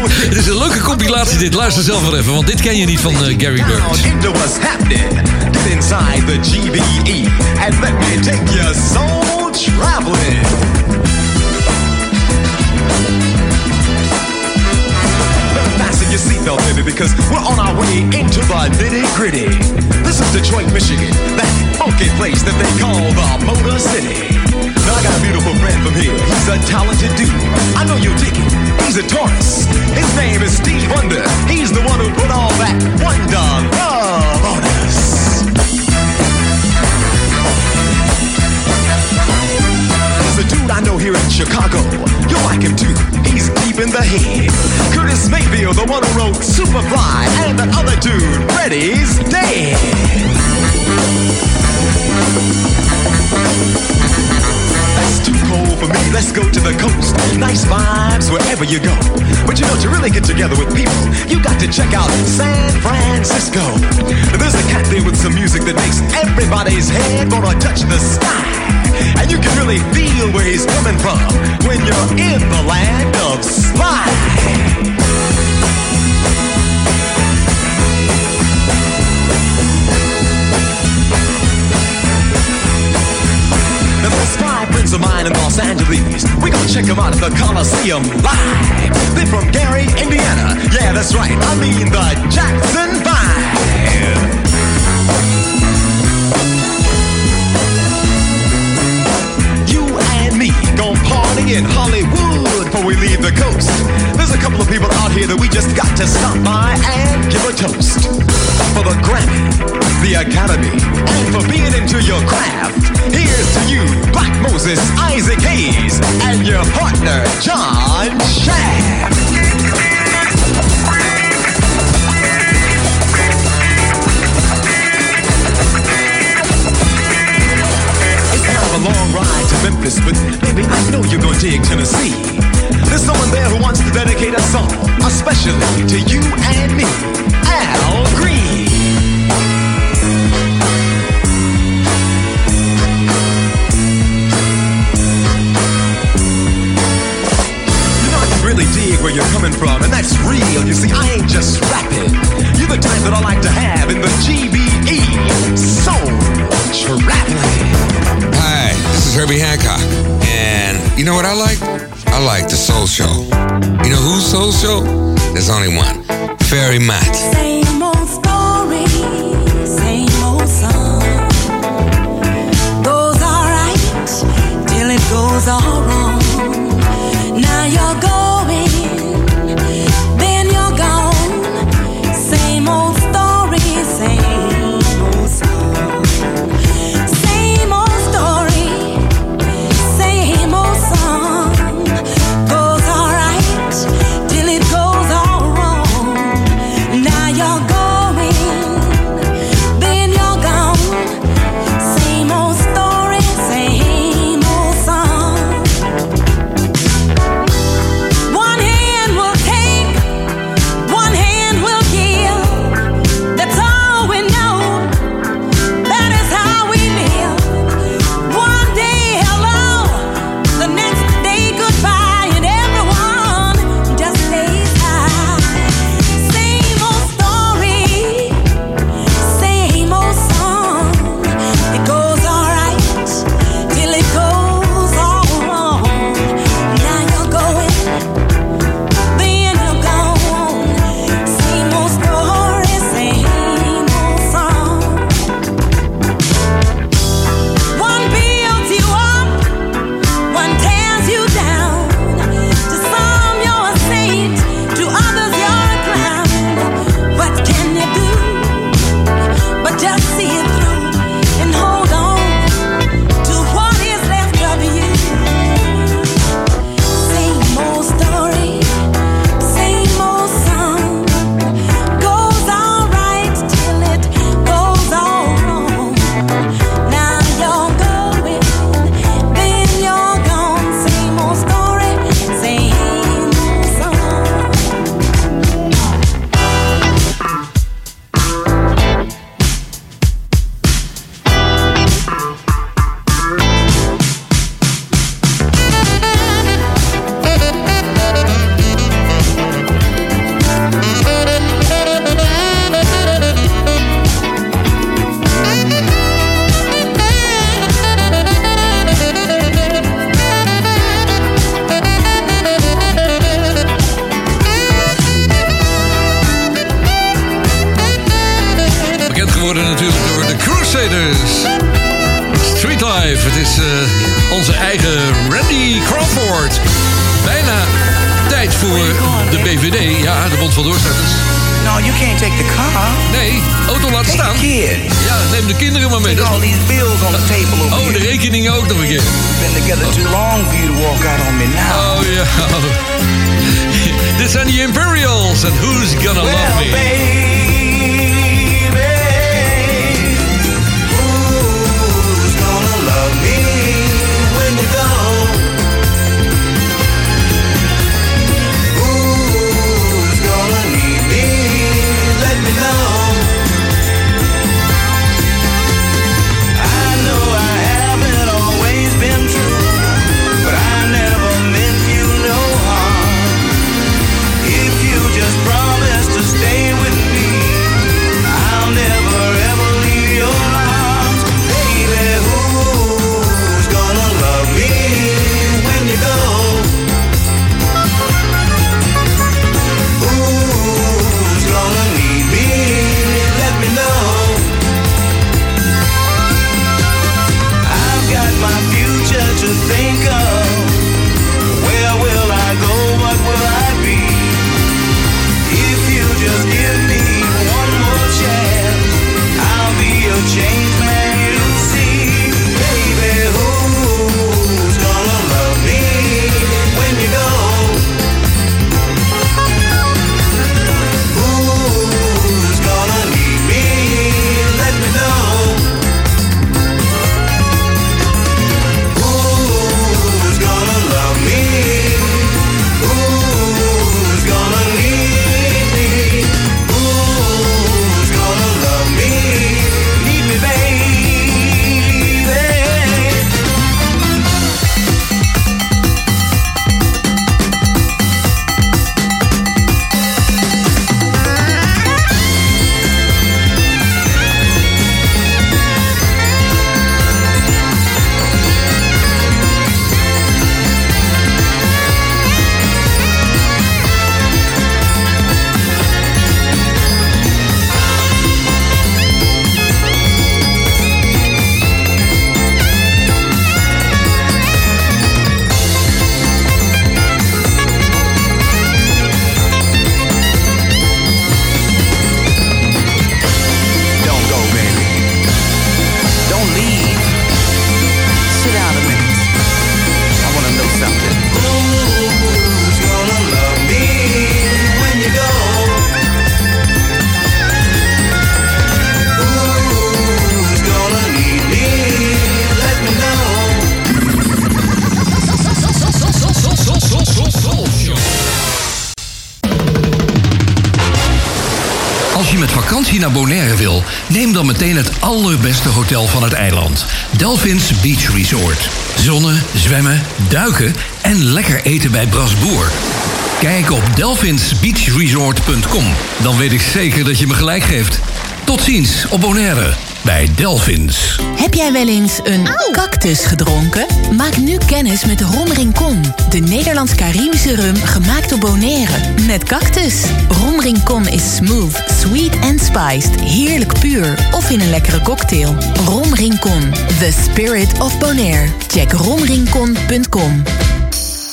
Het *laughs* is een leuke compilatie dit. Luister zelf wel even, want dit ken je niet van eh, Gary Bird. And let me take your soul traveling. Fasten your seatbelt, baby, because we're on our way into the nitty gritty. This is Detroit, Michigan, that funky place that they call the Motor City. Now I got a beautiful friend from here. He's a talented dude. I know you'll dig him. He's a Taurus. His name is Steve Wonder. He's the one who put all that wonder love on us. There's a dude I know here in Chicago. You'll like him too. He's deep in the head. Curtis Mayfield, the one who wrote Superfly, and the other dude, Freddie's dead. That's too cold for me. Let's go to the coast. Nice vibes wherever you go. But you know, to really get together with people, you got to check out San Francisco. There's a cat there with some music that makes everybody's head gonna touch the sky. And you can really feel where he's coming from when you're in the land of slide. Now there's five friends of mine in Los Angeles. We gonna check them out at the Coliseum live. They're from Gary, Indiana. Yeah, that's right. I mean the Jackson Five. Party in Hollywood before we leave the coast. There's a couple of people out here that we just got to stop by and give a toast. For the Grammy, the Academy, and for being into your craft. Here's to you, Black Moses, Isaac Hayes, and your partner, John Shaft. Long ride Memphis, but baby, I know you're gonna dig Tennessee. There's someone there who wants to dedicate a song, especially to you and me, Al Green. You know I really dig where you're coming from, and that's real. You see, I ain't just rapping. You're the type that I like to have in the GBE Soul Traveling. Is Herbie Hancock. And you know what I like? I like the Soul Show. You know who's Soul Show? There's only one. Fairy Matt. Same old story, same old song. Goes alright till it goes. Van het eiland. Delphins Beach Resort. Zonnen, zwemmen, duiken en lekker eten bij Brasboer. Kijk op delphinsbeachresort.com. Dan weet ik zeker dat je me gelijk geeft. Tot ziens op Bonaire bij Delphins. Heb jij wel eens een cactus gedronken? Maak nu kennis met Rom Rincon. De Nederlands-Caribische rum gemaakt op Bonaire. Met cactus. Rom Rincon is smooth, sweet en spiced. Heerlijk puur. Of in een lekkere cocktail. Rom Rincon. The spirit of Bonaire. Check romrincon.com.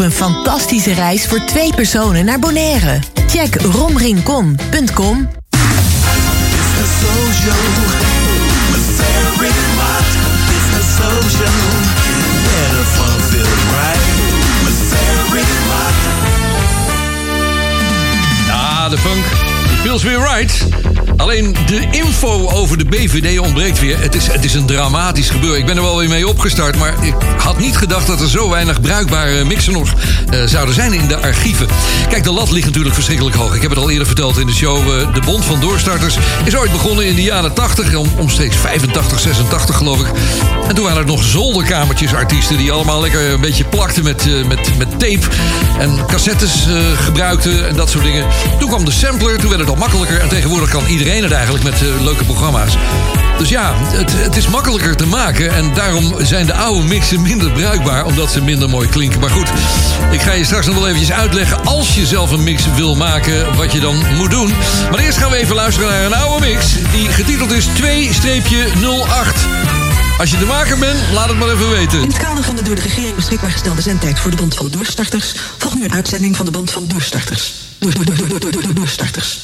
een fantastische reis voor twee personen naar Bonaire. Check Mott. Ja, de funk. Feels weer right. Alleen de info over de BVD ontbreekt weer. Het is, het is een dramatisch gebeuren. Ik ben er wel weer mee opgestart, maar ik had niet gedacht dat er zo weinig bruikbare mixen nog eh, zouden zijn in de archieven. Kijk, de lat ligt natuurlijk verschrikkelijk hoog. Ik heb het al eerder verteld in de show. eh, de Bond van Doorstarters is ooit begonnen in de jaren 80, om, omstreeks 85, 86 geloof ik. En toen waren er nog zolderkamertjes artiesten die allemaal lekker een beetje plakten met, eh, met, met tape en cassettes gebruikten en dat soort dingen. Toen kwam de sampler, toen werd het al makkelijker en tegenwoordig kan iedereen het eigenlijk met eh, leuke programma's. Dus ja, het, het is makkelijker te maken en daarom zijn de oude mixen minder bruikbaar omdat ze minder mooi klinken. Maar goed, ik ga je straks nog wel eventjes uitleggen als je zelf een mix wil maken wat je dan moet doen. Maar eerst gaan we even luisteren naar een oude mix die getiteld is 2-08. Als je de maker bent, laat het maar even weten. In het kader van de door de regering beschikbaar gestelde zendtijd voor de Bond van Doorstarters volgt nu een uitzending van de Bond van Doorstarters. Door, door, door, door, door, door, door, doorstarters.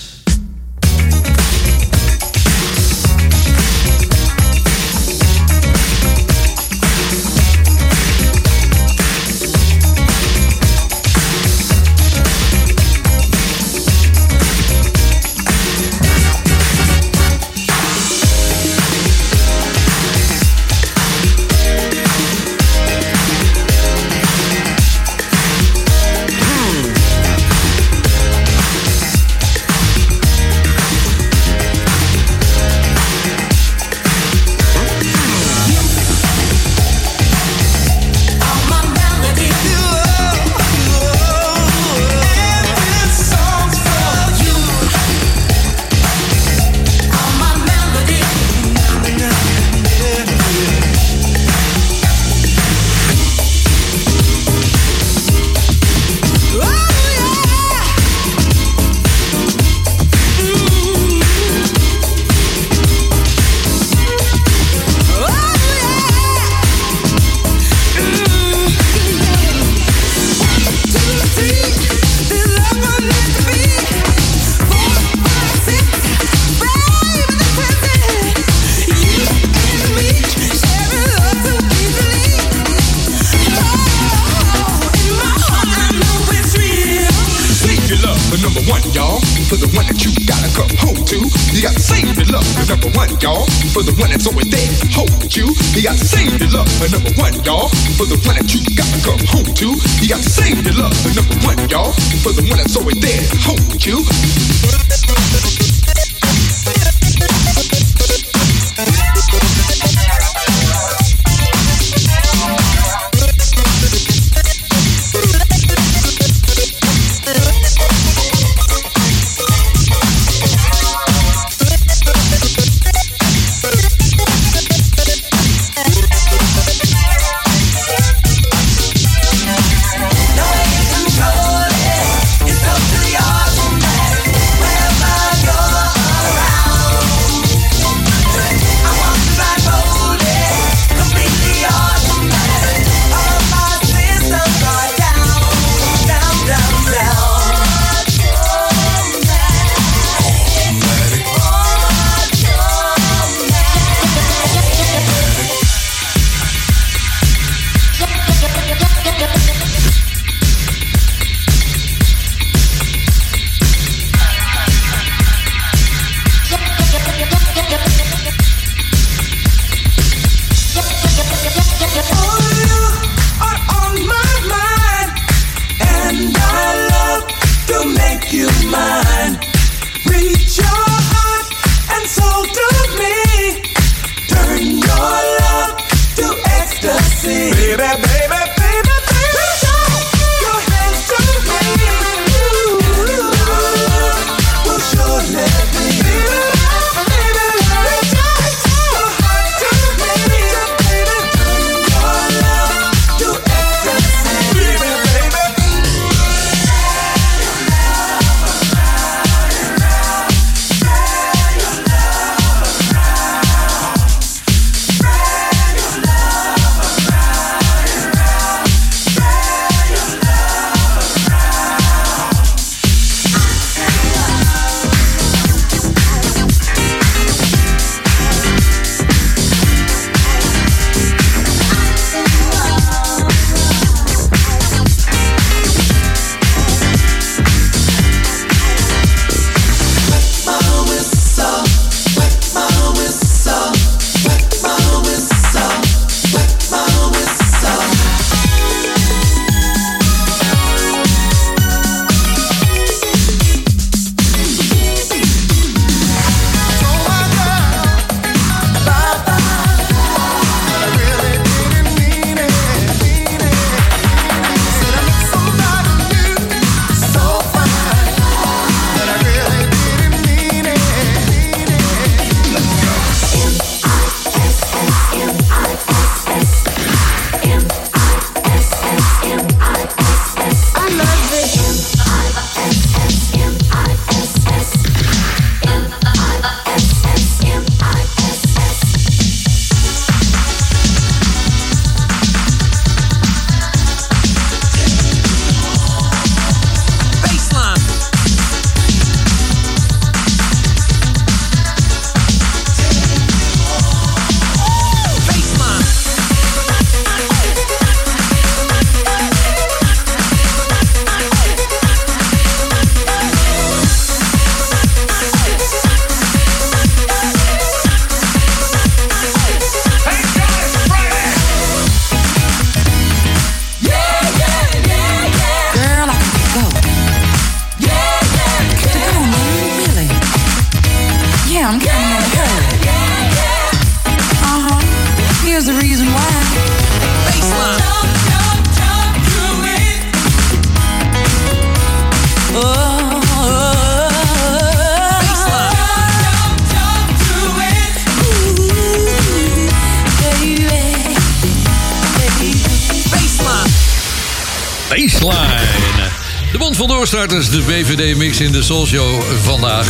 De BVD-mix in de Soul Show vandaag.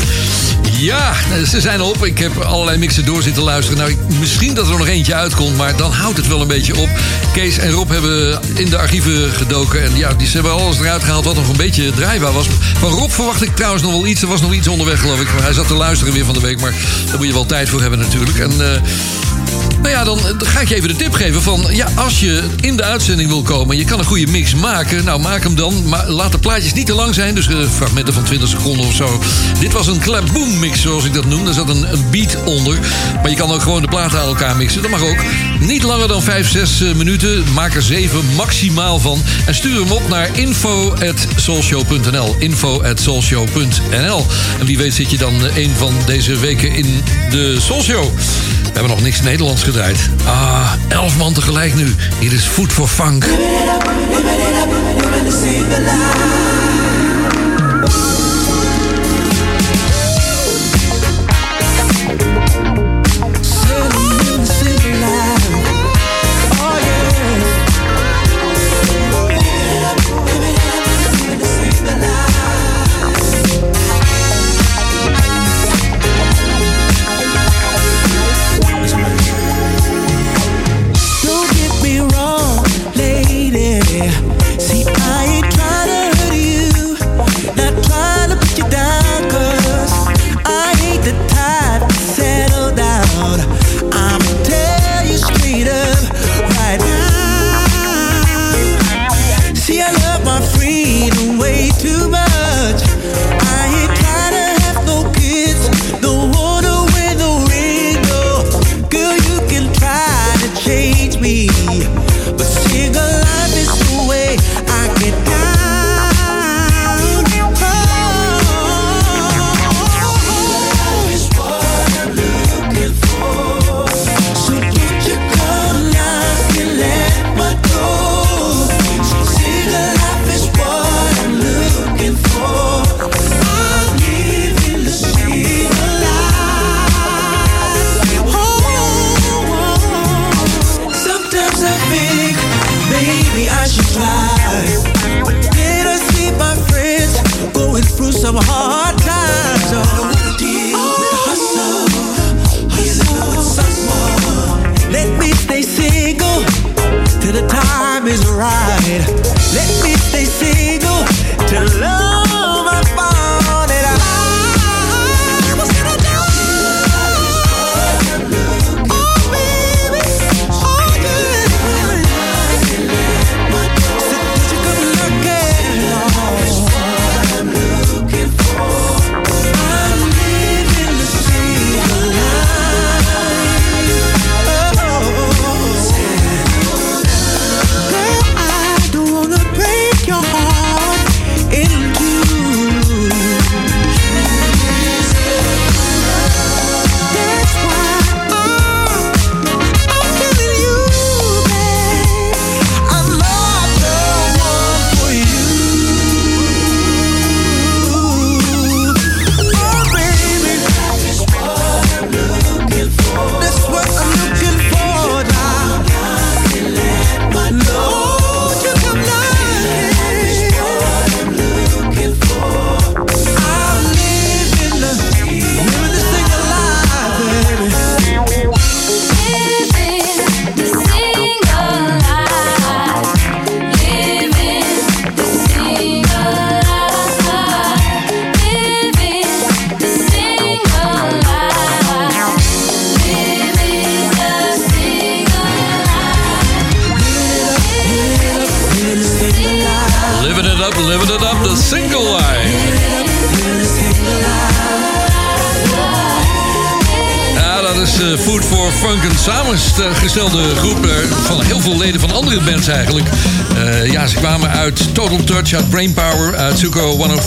Ja, ze zijn op. Ik heb allerlei mixen door zitten luisteren. Nou, misschien dat er nog eentje uitkomt, maar dan houdt het wel een beetje op. Kees en Rob hebben in de archieven gedoken. En ja, die hebben alles eruit gehaald wat nog een beetje draaibaar was. Van Rob verwacht ik trouwens nog wel iets. Er was nog iets onderweg, geloof ik. Maar hij zat te luisteren weer van de week. Maar daar moet je wel tijd voor hebben natuurlijk. En... eh, nou ja, dan ga ik je even de tip geven van... ja, als je in de uitzending wil komen... je kan een goede mix maken, nou maak hem dan. Maar laat de plaatjes niet te lang zijn. Dus eh, fragmenten van 20 seconden of zo. Dit was een klaboom mix, zoals ik dat noem. Daar zat een, een beat onder. Maar je kan ook gewoon de platen aan elkaar mixen. Dat mag ook. Niet langer dan 5, 6 eh, minuten. Maak er 7 maximaal van. En stuur hem op naar info.soulshow.nl info.soulshow.nl En wie weet zit je dan eh, een van deze weken in de Soulshow. We hebben nog niks Nederlands gedraaid. Ah, elf man tegelijk nu. Hier is Food for Funk.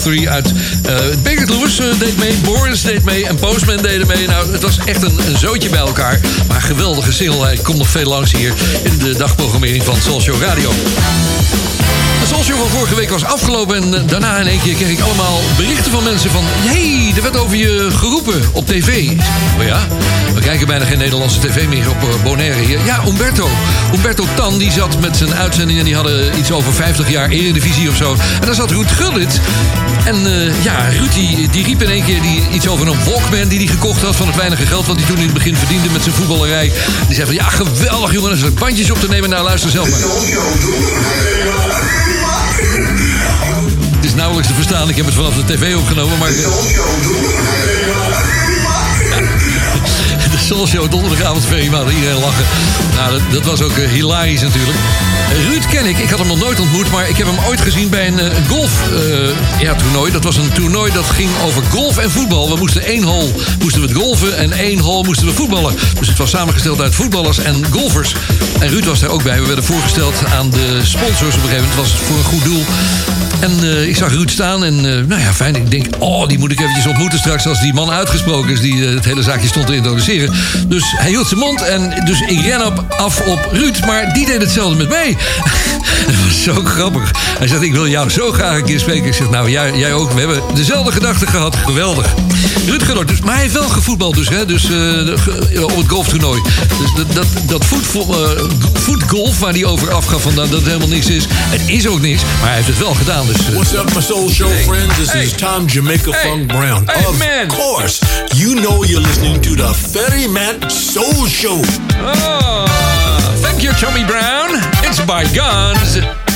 103, uit uh, Baker Lewis deed mee, Boris deed mee en Postman deden mee. Nou, het was echt een, zootje bij elkaar. Maar geweldige single. Hij komt nog veel langs hier in de dagprogrammering van Show Radio. De Soul Show van vorige week was afgelopen en eh, daarna in één keer kreeg ik allemaal berichten van mensen van... hey, er werd over je geroepen op tv. Oh ja? We kijken bijna geen Nederlandse tv meer op eh, Bonaire hier. Ja, Umberto. Umberto Tan die zat met zijn uitzending en die hadden iets over 50 jaar Eredivisie of zo. En daar zat Ruud Gullit. En eh, ja, Ruud die, die riep in één keer die, iets over een Walkman die hij gekocht had van het weinige geld wat hij toen in het begin verdiende met zijn voetballerij. Die zei van ja, geweldig jongen, er bandjes op te nemen. Nou, luister zelf maar. Het is nauwelijks te verstaan. Ik heb het vanaf de tv opgenomen, maar... Soul Show donderdagavond Ferry Maat. Iedereen lachen. Nou, dat, dat was ook eh, hilarisch natuurlijk. Ruud ken ik. Ik had hem nog nooit ontmoet, maar ik heb hem ooit gezien bij een eh, golf eh, ja, toernooi. Dat was een toernooi dat ging over golf en voetbal. We moesten één hole moesten we het golfen en één hole moesten we voetballen. Dus het was samengesteld uit voetballers en golfers. En Ruud was daar ook bij. We werden voorgesteld aan de sponsors op een gegeven moment. Het was voor een goed doel. En ik zag Ruud staan en nou ja, fijn. Ik denk, oh, die moet ik eventjes ontmoeten straks als die man uitgesproken is die het hele zaakje stond te introduceren. Dus hij hield zijn mond en dus ik ren op, af op Ruud, maar die deed hetzelfde met mij. *laughs* dat was zo grappig. Hij zegt, ik wil jou zo graag een keer spreken. Ik zeg, nou, jij, jij ook. We hebben dezelfde gedachten gehad. Geweldig. Ruud Gullit, dus, maar hij heeft wel gevoetbald dus, hè, dus eh, ge- op het golftoernooi. Dus dat, dat, dat eh, voetgolf waar hij over afgaf van dat helemaal niks is. Het is ook niks, maar hij heeft het wel gedaan. Dus, eh, What's up, my soul show Hey. friends? This Hey. is Tom Jamaica Hey. Funk Brown. Hey, of man. course, you know you're listening to the Ferry Matt Soul Show. Oh, thank you, Tommy Brown. It's by Guns.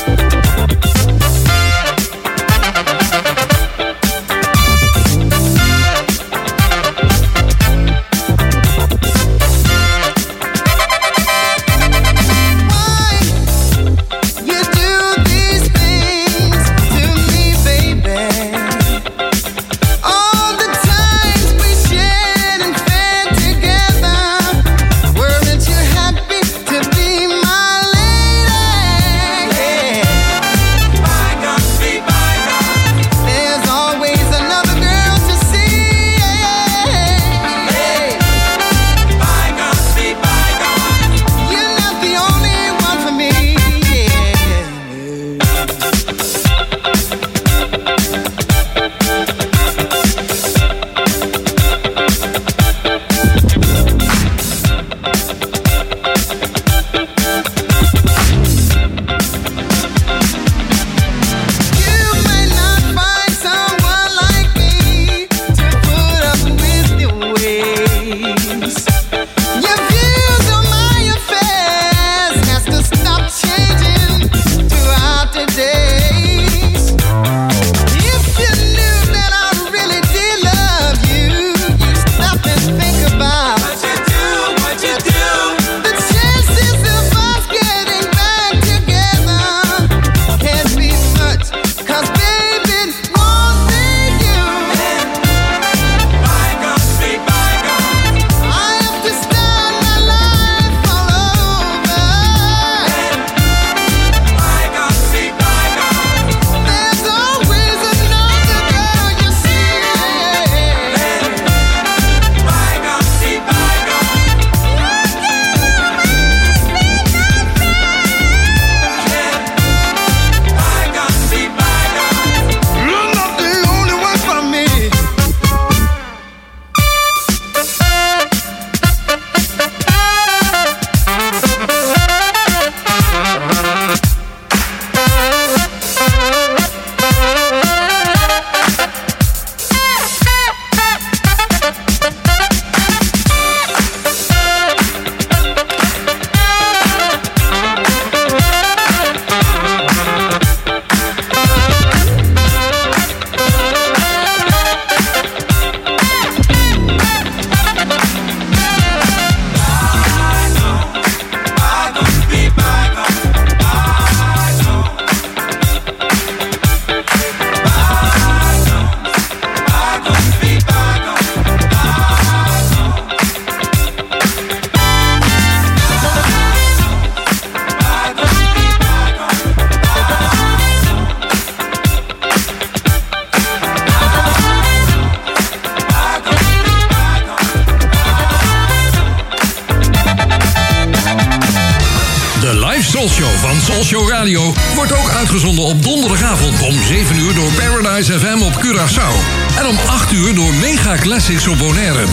Soul Show Radio wordt ook uitgezonden op donderdagavond om 7 uur door Paradise FM op Curaçao. En om 8 uur door Mega Classics op Bonaire.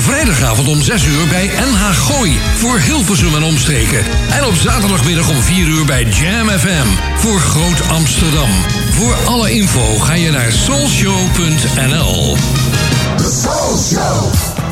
Vrijdagavond om 6 uur bij NH Gooi voor Hilversum en omstreken. En op zaterdagmiddag om 4 uur bij Jam FM voor Groot Amsterdam. Voor alle info ga je naar soulshow.nl. The Soul Show.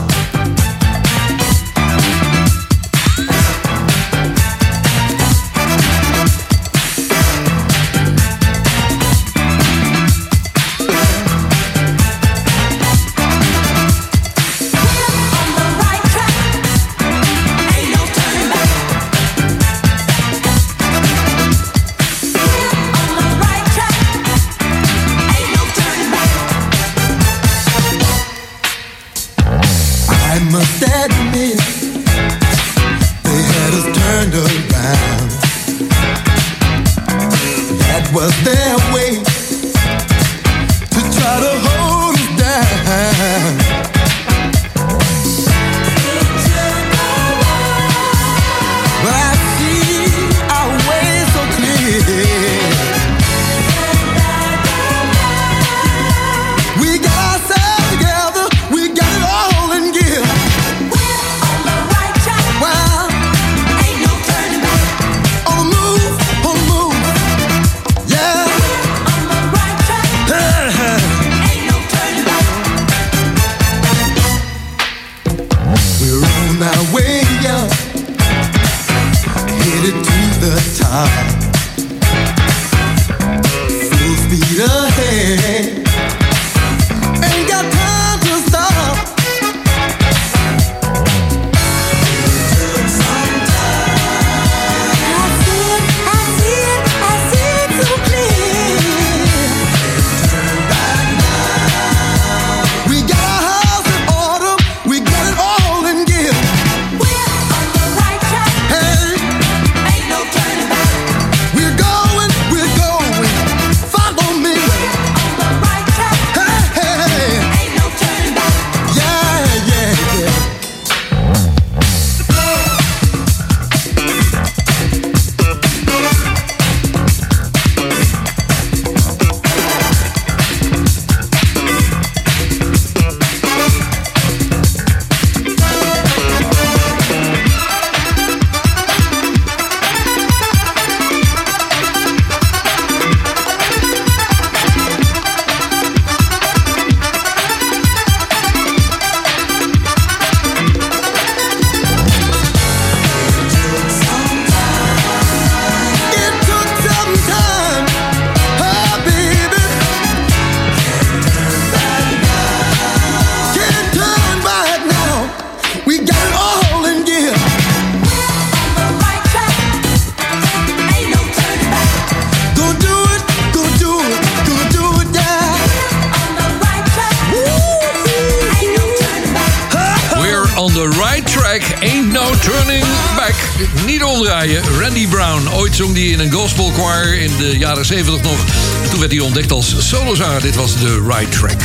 Randy Brown, ooit zong die in een gospel choir in de jaren 70 nog. Toen werd hij ontdekt als solozanger. Dit was de right track.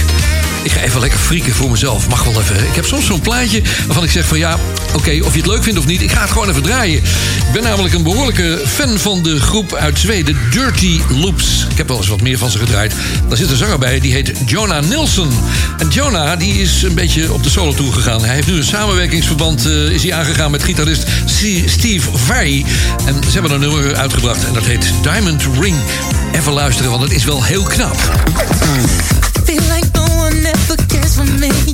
Ik ga even lekker frieken voor mezelf. Mag wel even. Ik heb soms zo'n plaatje waarvan ik zeg van ja, oké, of je het leuk vindt of niet. Ik ga het gewoon even draaien. Ik ben namelijk een behoorlijke fan van de groep uit Zweden, Dirty Loops. Ik heb wel eens wat meer van ze gedraaid. Daar zit een zanger bij, die heet Jonah Nilsson. En Jonah, die is een beetje op de solo tour gegaan. Hij heeft nu een samenwerkingsverband eh, is hij aangegaan met gitarist Steve Vai. En ze hebben een nummer uitgebracht en dat heet Diamond Ring. Even luisteren, want het is wel heel knap. For me.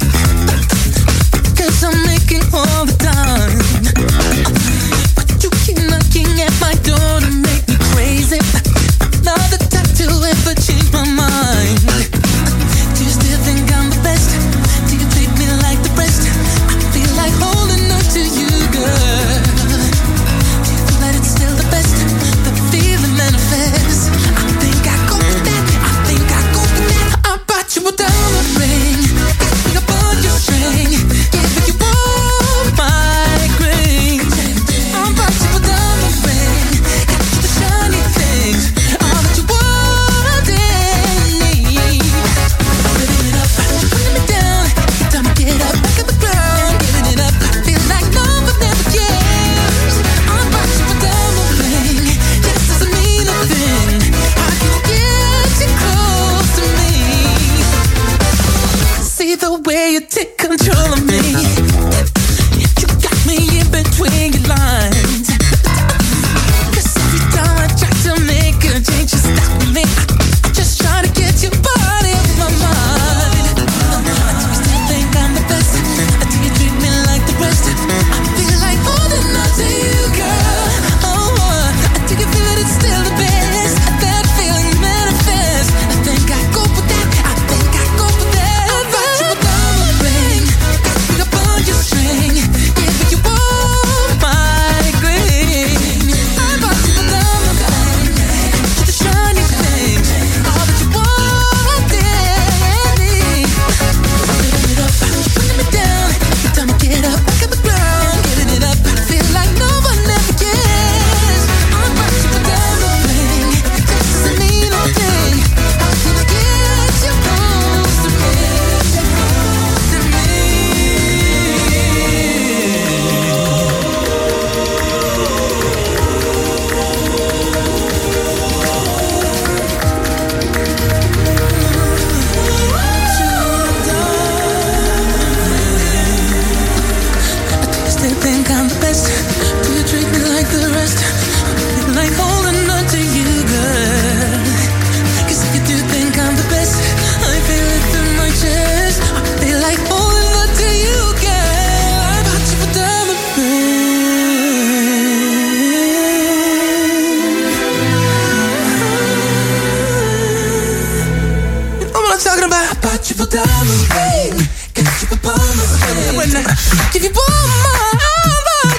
If you pull my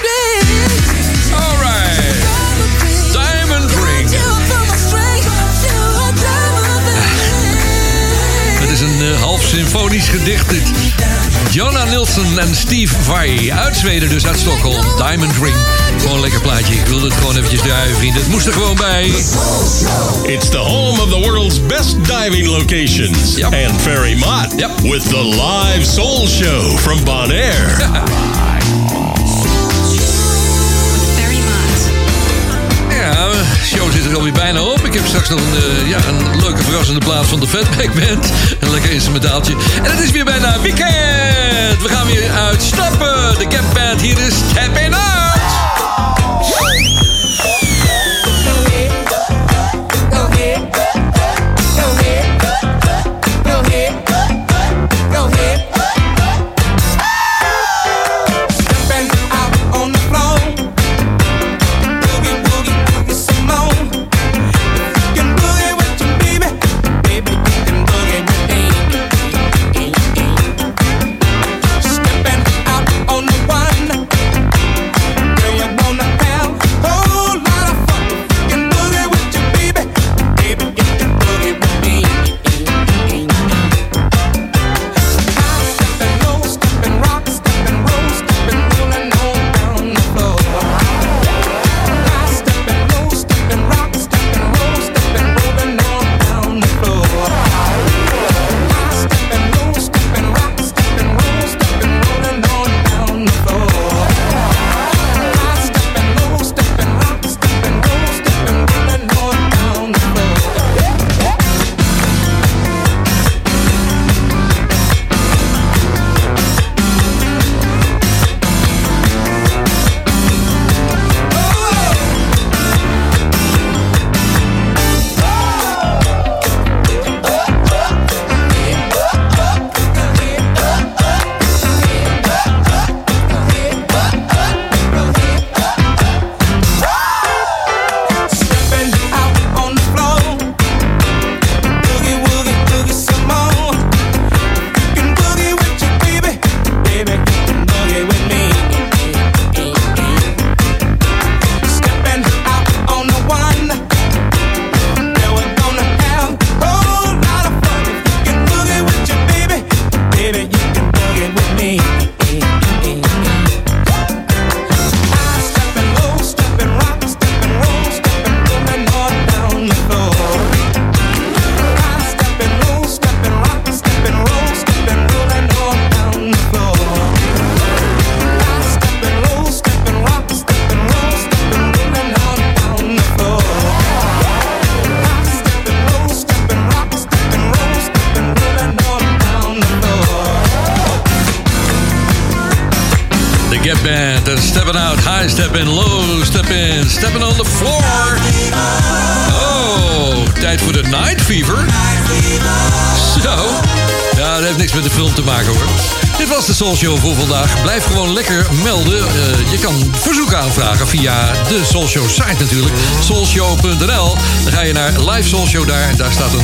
All right. Diamond Ring. Het is een eh, half symfonisch gedicht dit. En Steve Vai uit Zweden, dus uit Stockholm. Diamond Ring. Gewoon een lekker plaatje. Ik wilde het gewoon eventjes draaien, vrienden. Het moest er gewoon bij. It's the home of the world's best diving locations. And Ferry Mott with the live soul show from Bonaire. *laughs* zit er alweer bijna op. Ik heb straks nog een, eh, ja, een leuke verrassende plaats van de Fatback Band. *laughs* Een lekker instrumentaaltje. En het is weer bijna weekend. We gaan weer uitstappen. De Gap Band hier is Tapping Out.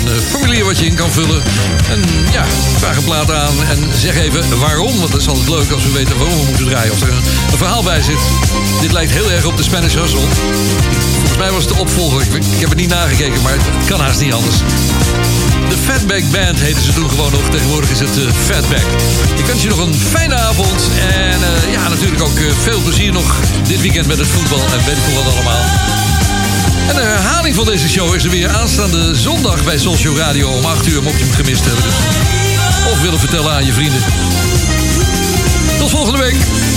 Een eh, formulier wat je in kan vullen. En ja, vraag een plaat aan en zeg even waarom. Want dat is altijd leuk als we weten waarom we moeten draaien. Of er een, verhaal bij zit. Dit lijkt heel erg op de Spanish Hustle. Volgens mij was het de opvolger. Ik, heb het niet nagekeken, maar het kan haast niet anders. De Fatback Band heten ze toen gewoon nog. Tegenwoordig is het uh, Fatback. Ik wens je nog een fijne avond. En eh, ja, natuurlijk ook eh, veel plezier nog dit weekend met het voetbal. En weet ik wat allemaal. En de herhaling van deze show is er weer aanstaande zondag bij Social Radio om 8 uur. Mocht je hem gemist hebben. Dus. Of willen vertellen aan je vrienden. Tot volgende week.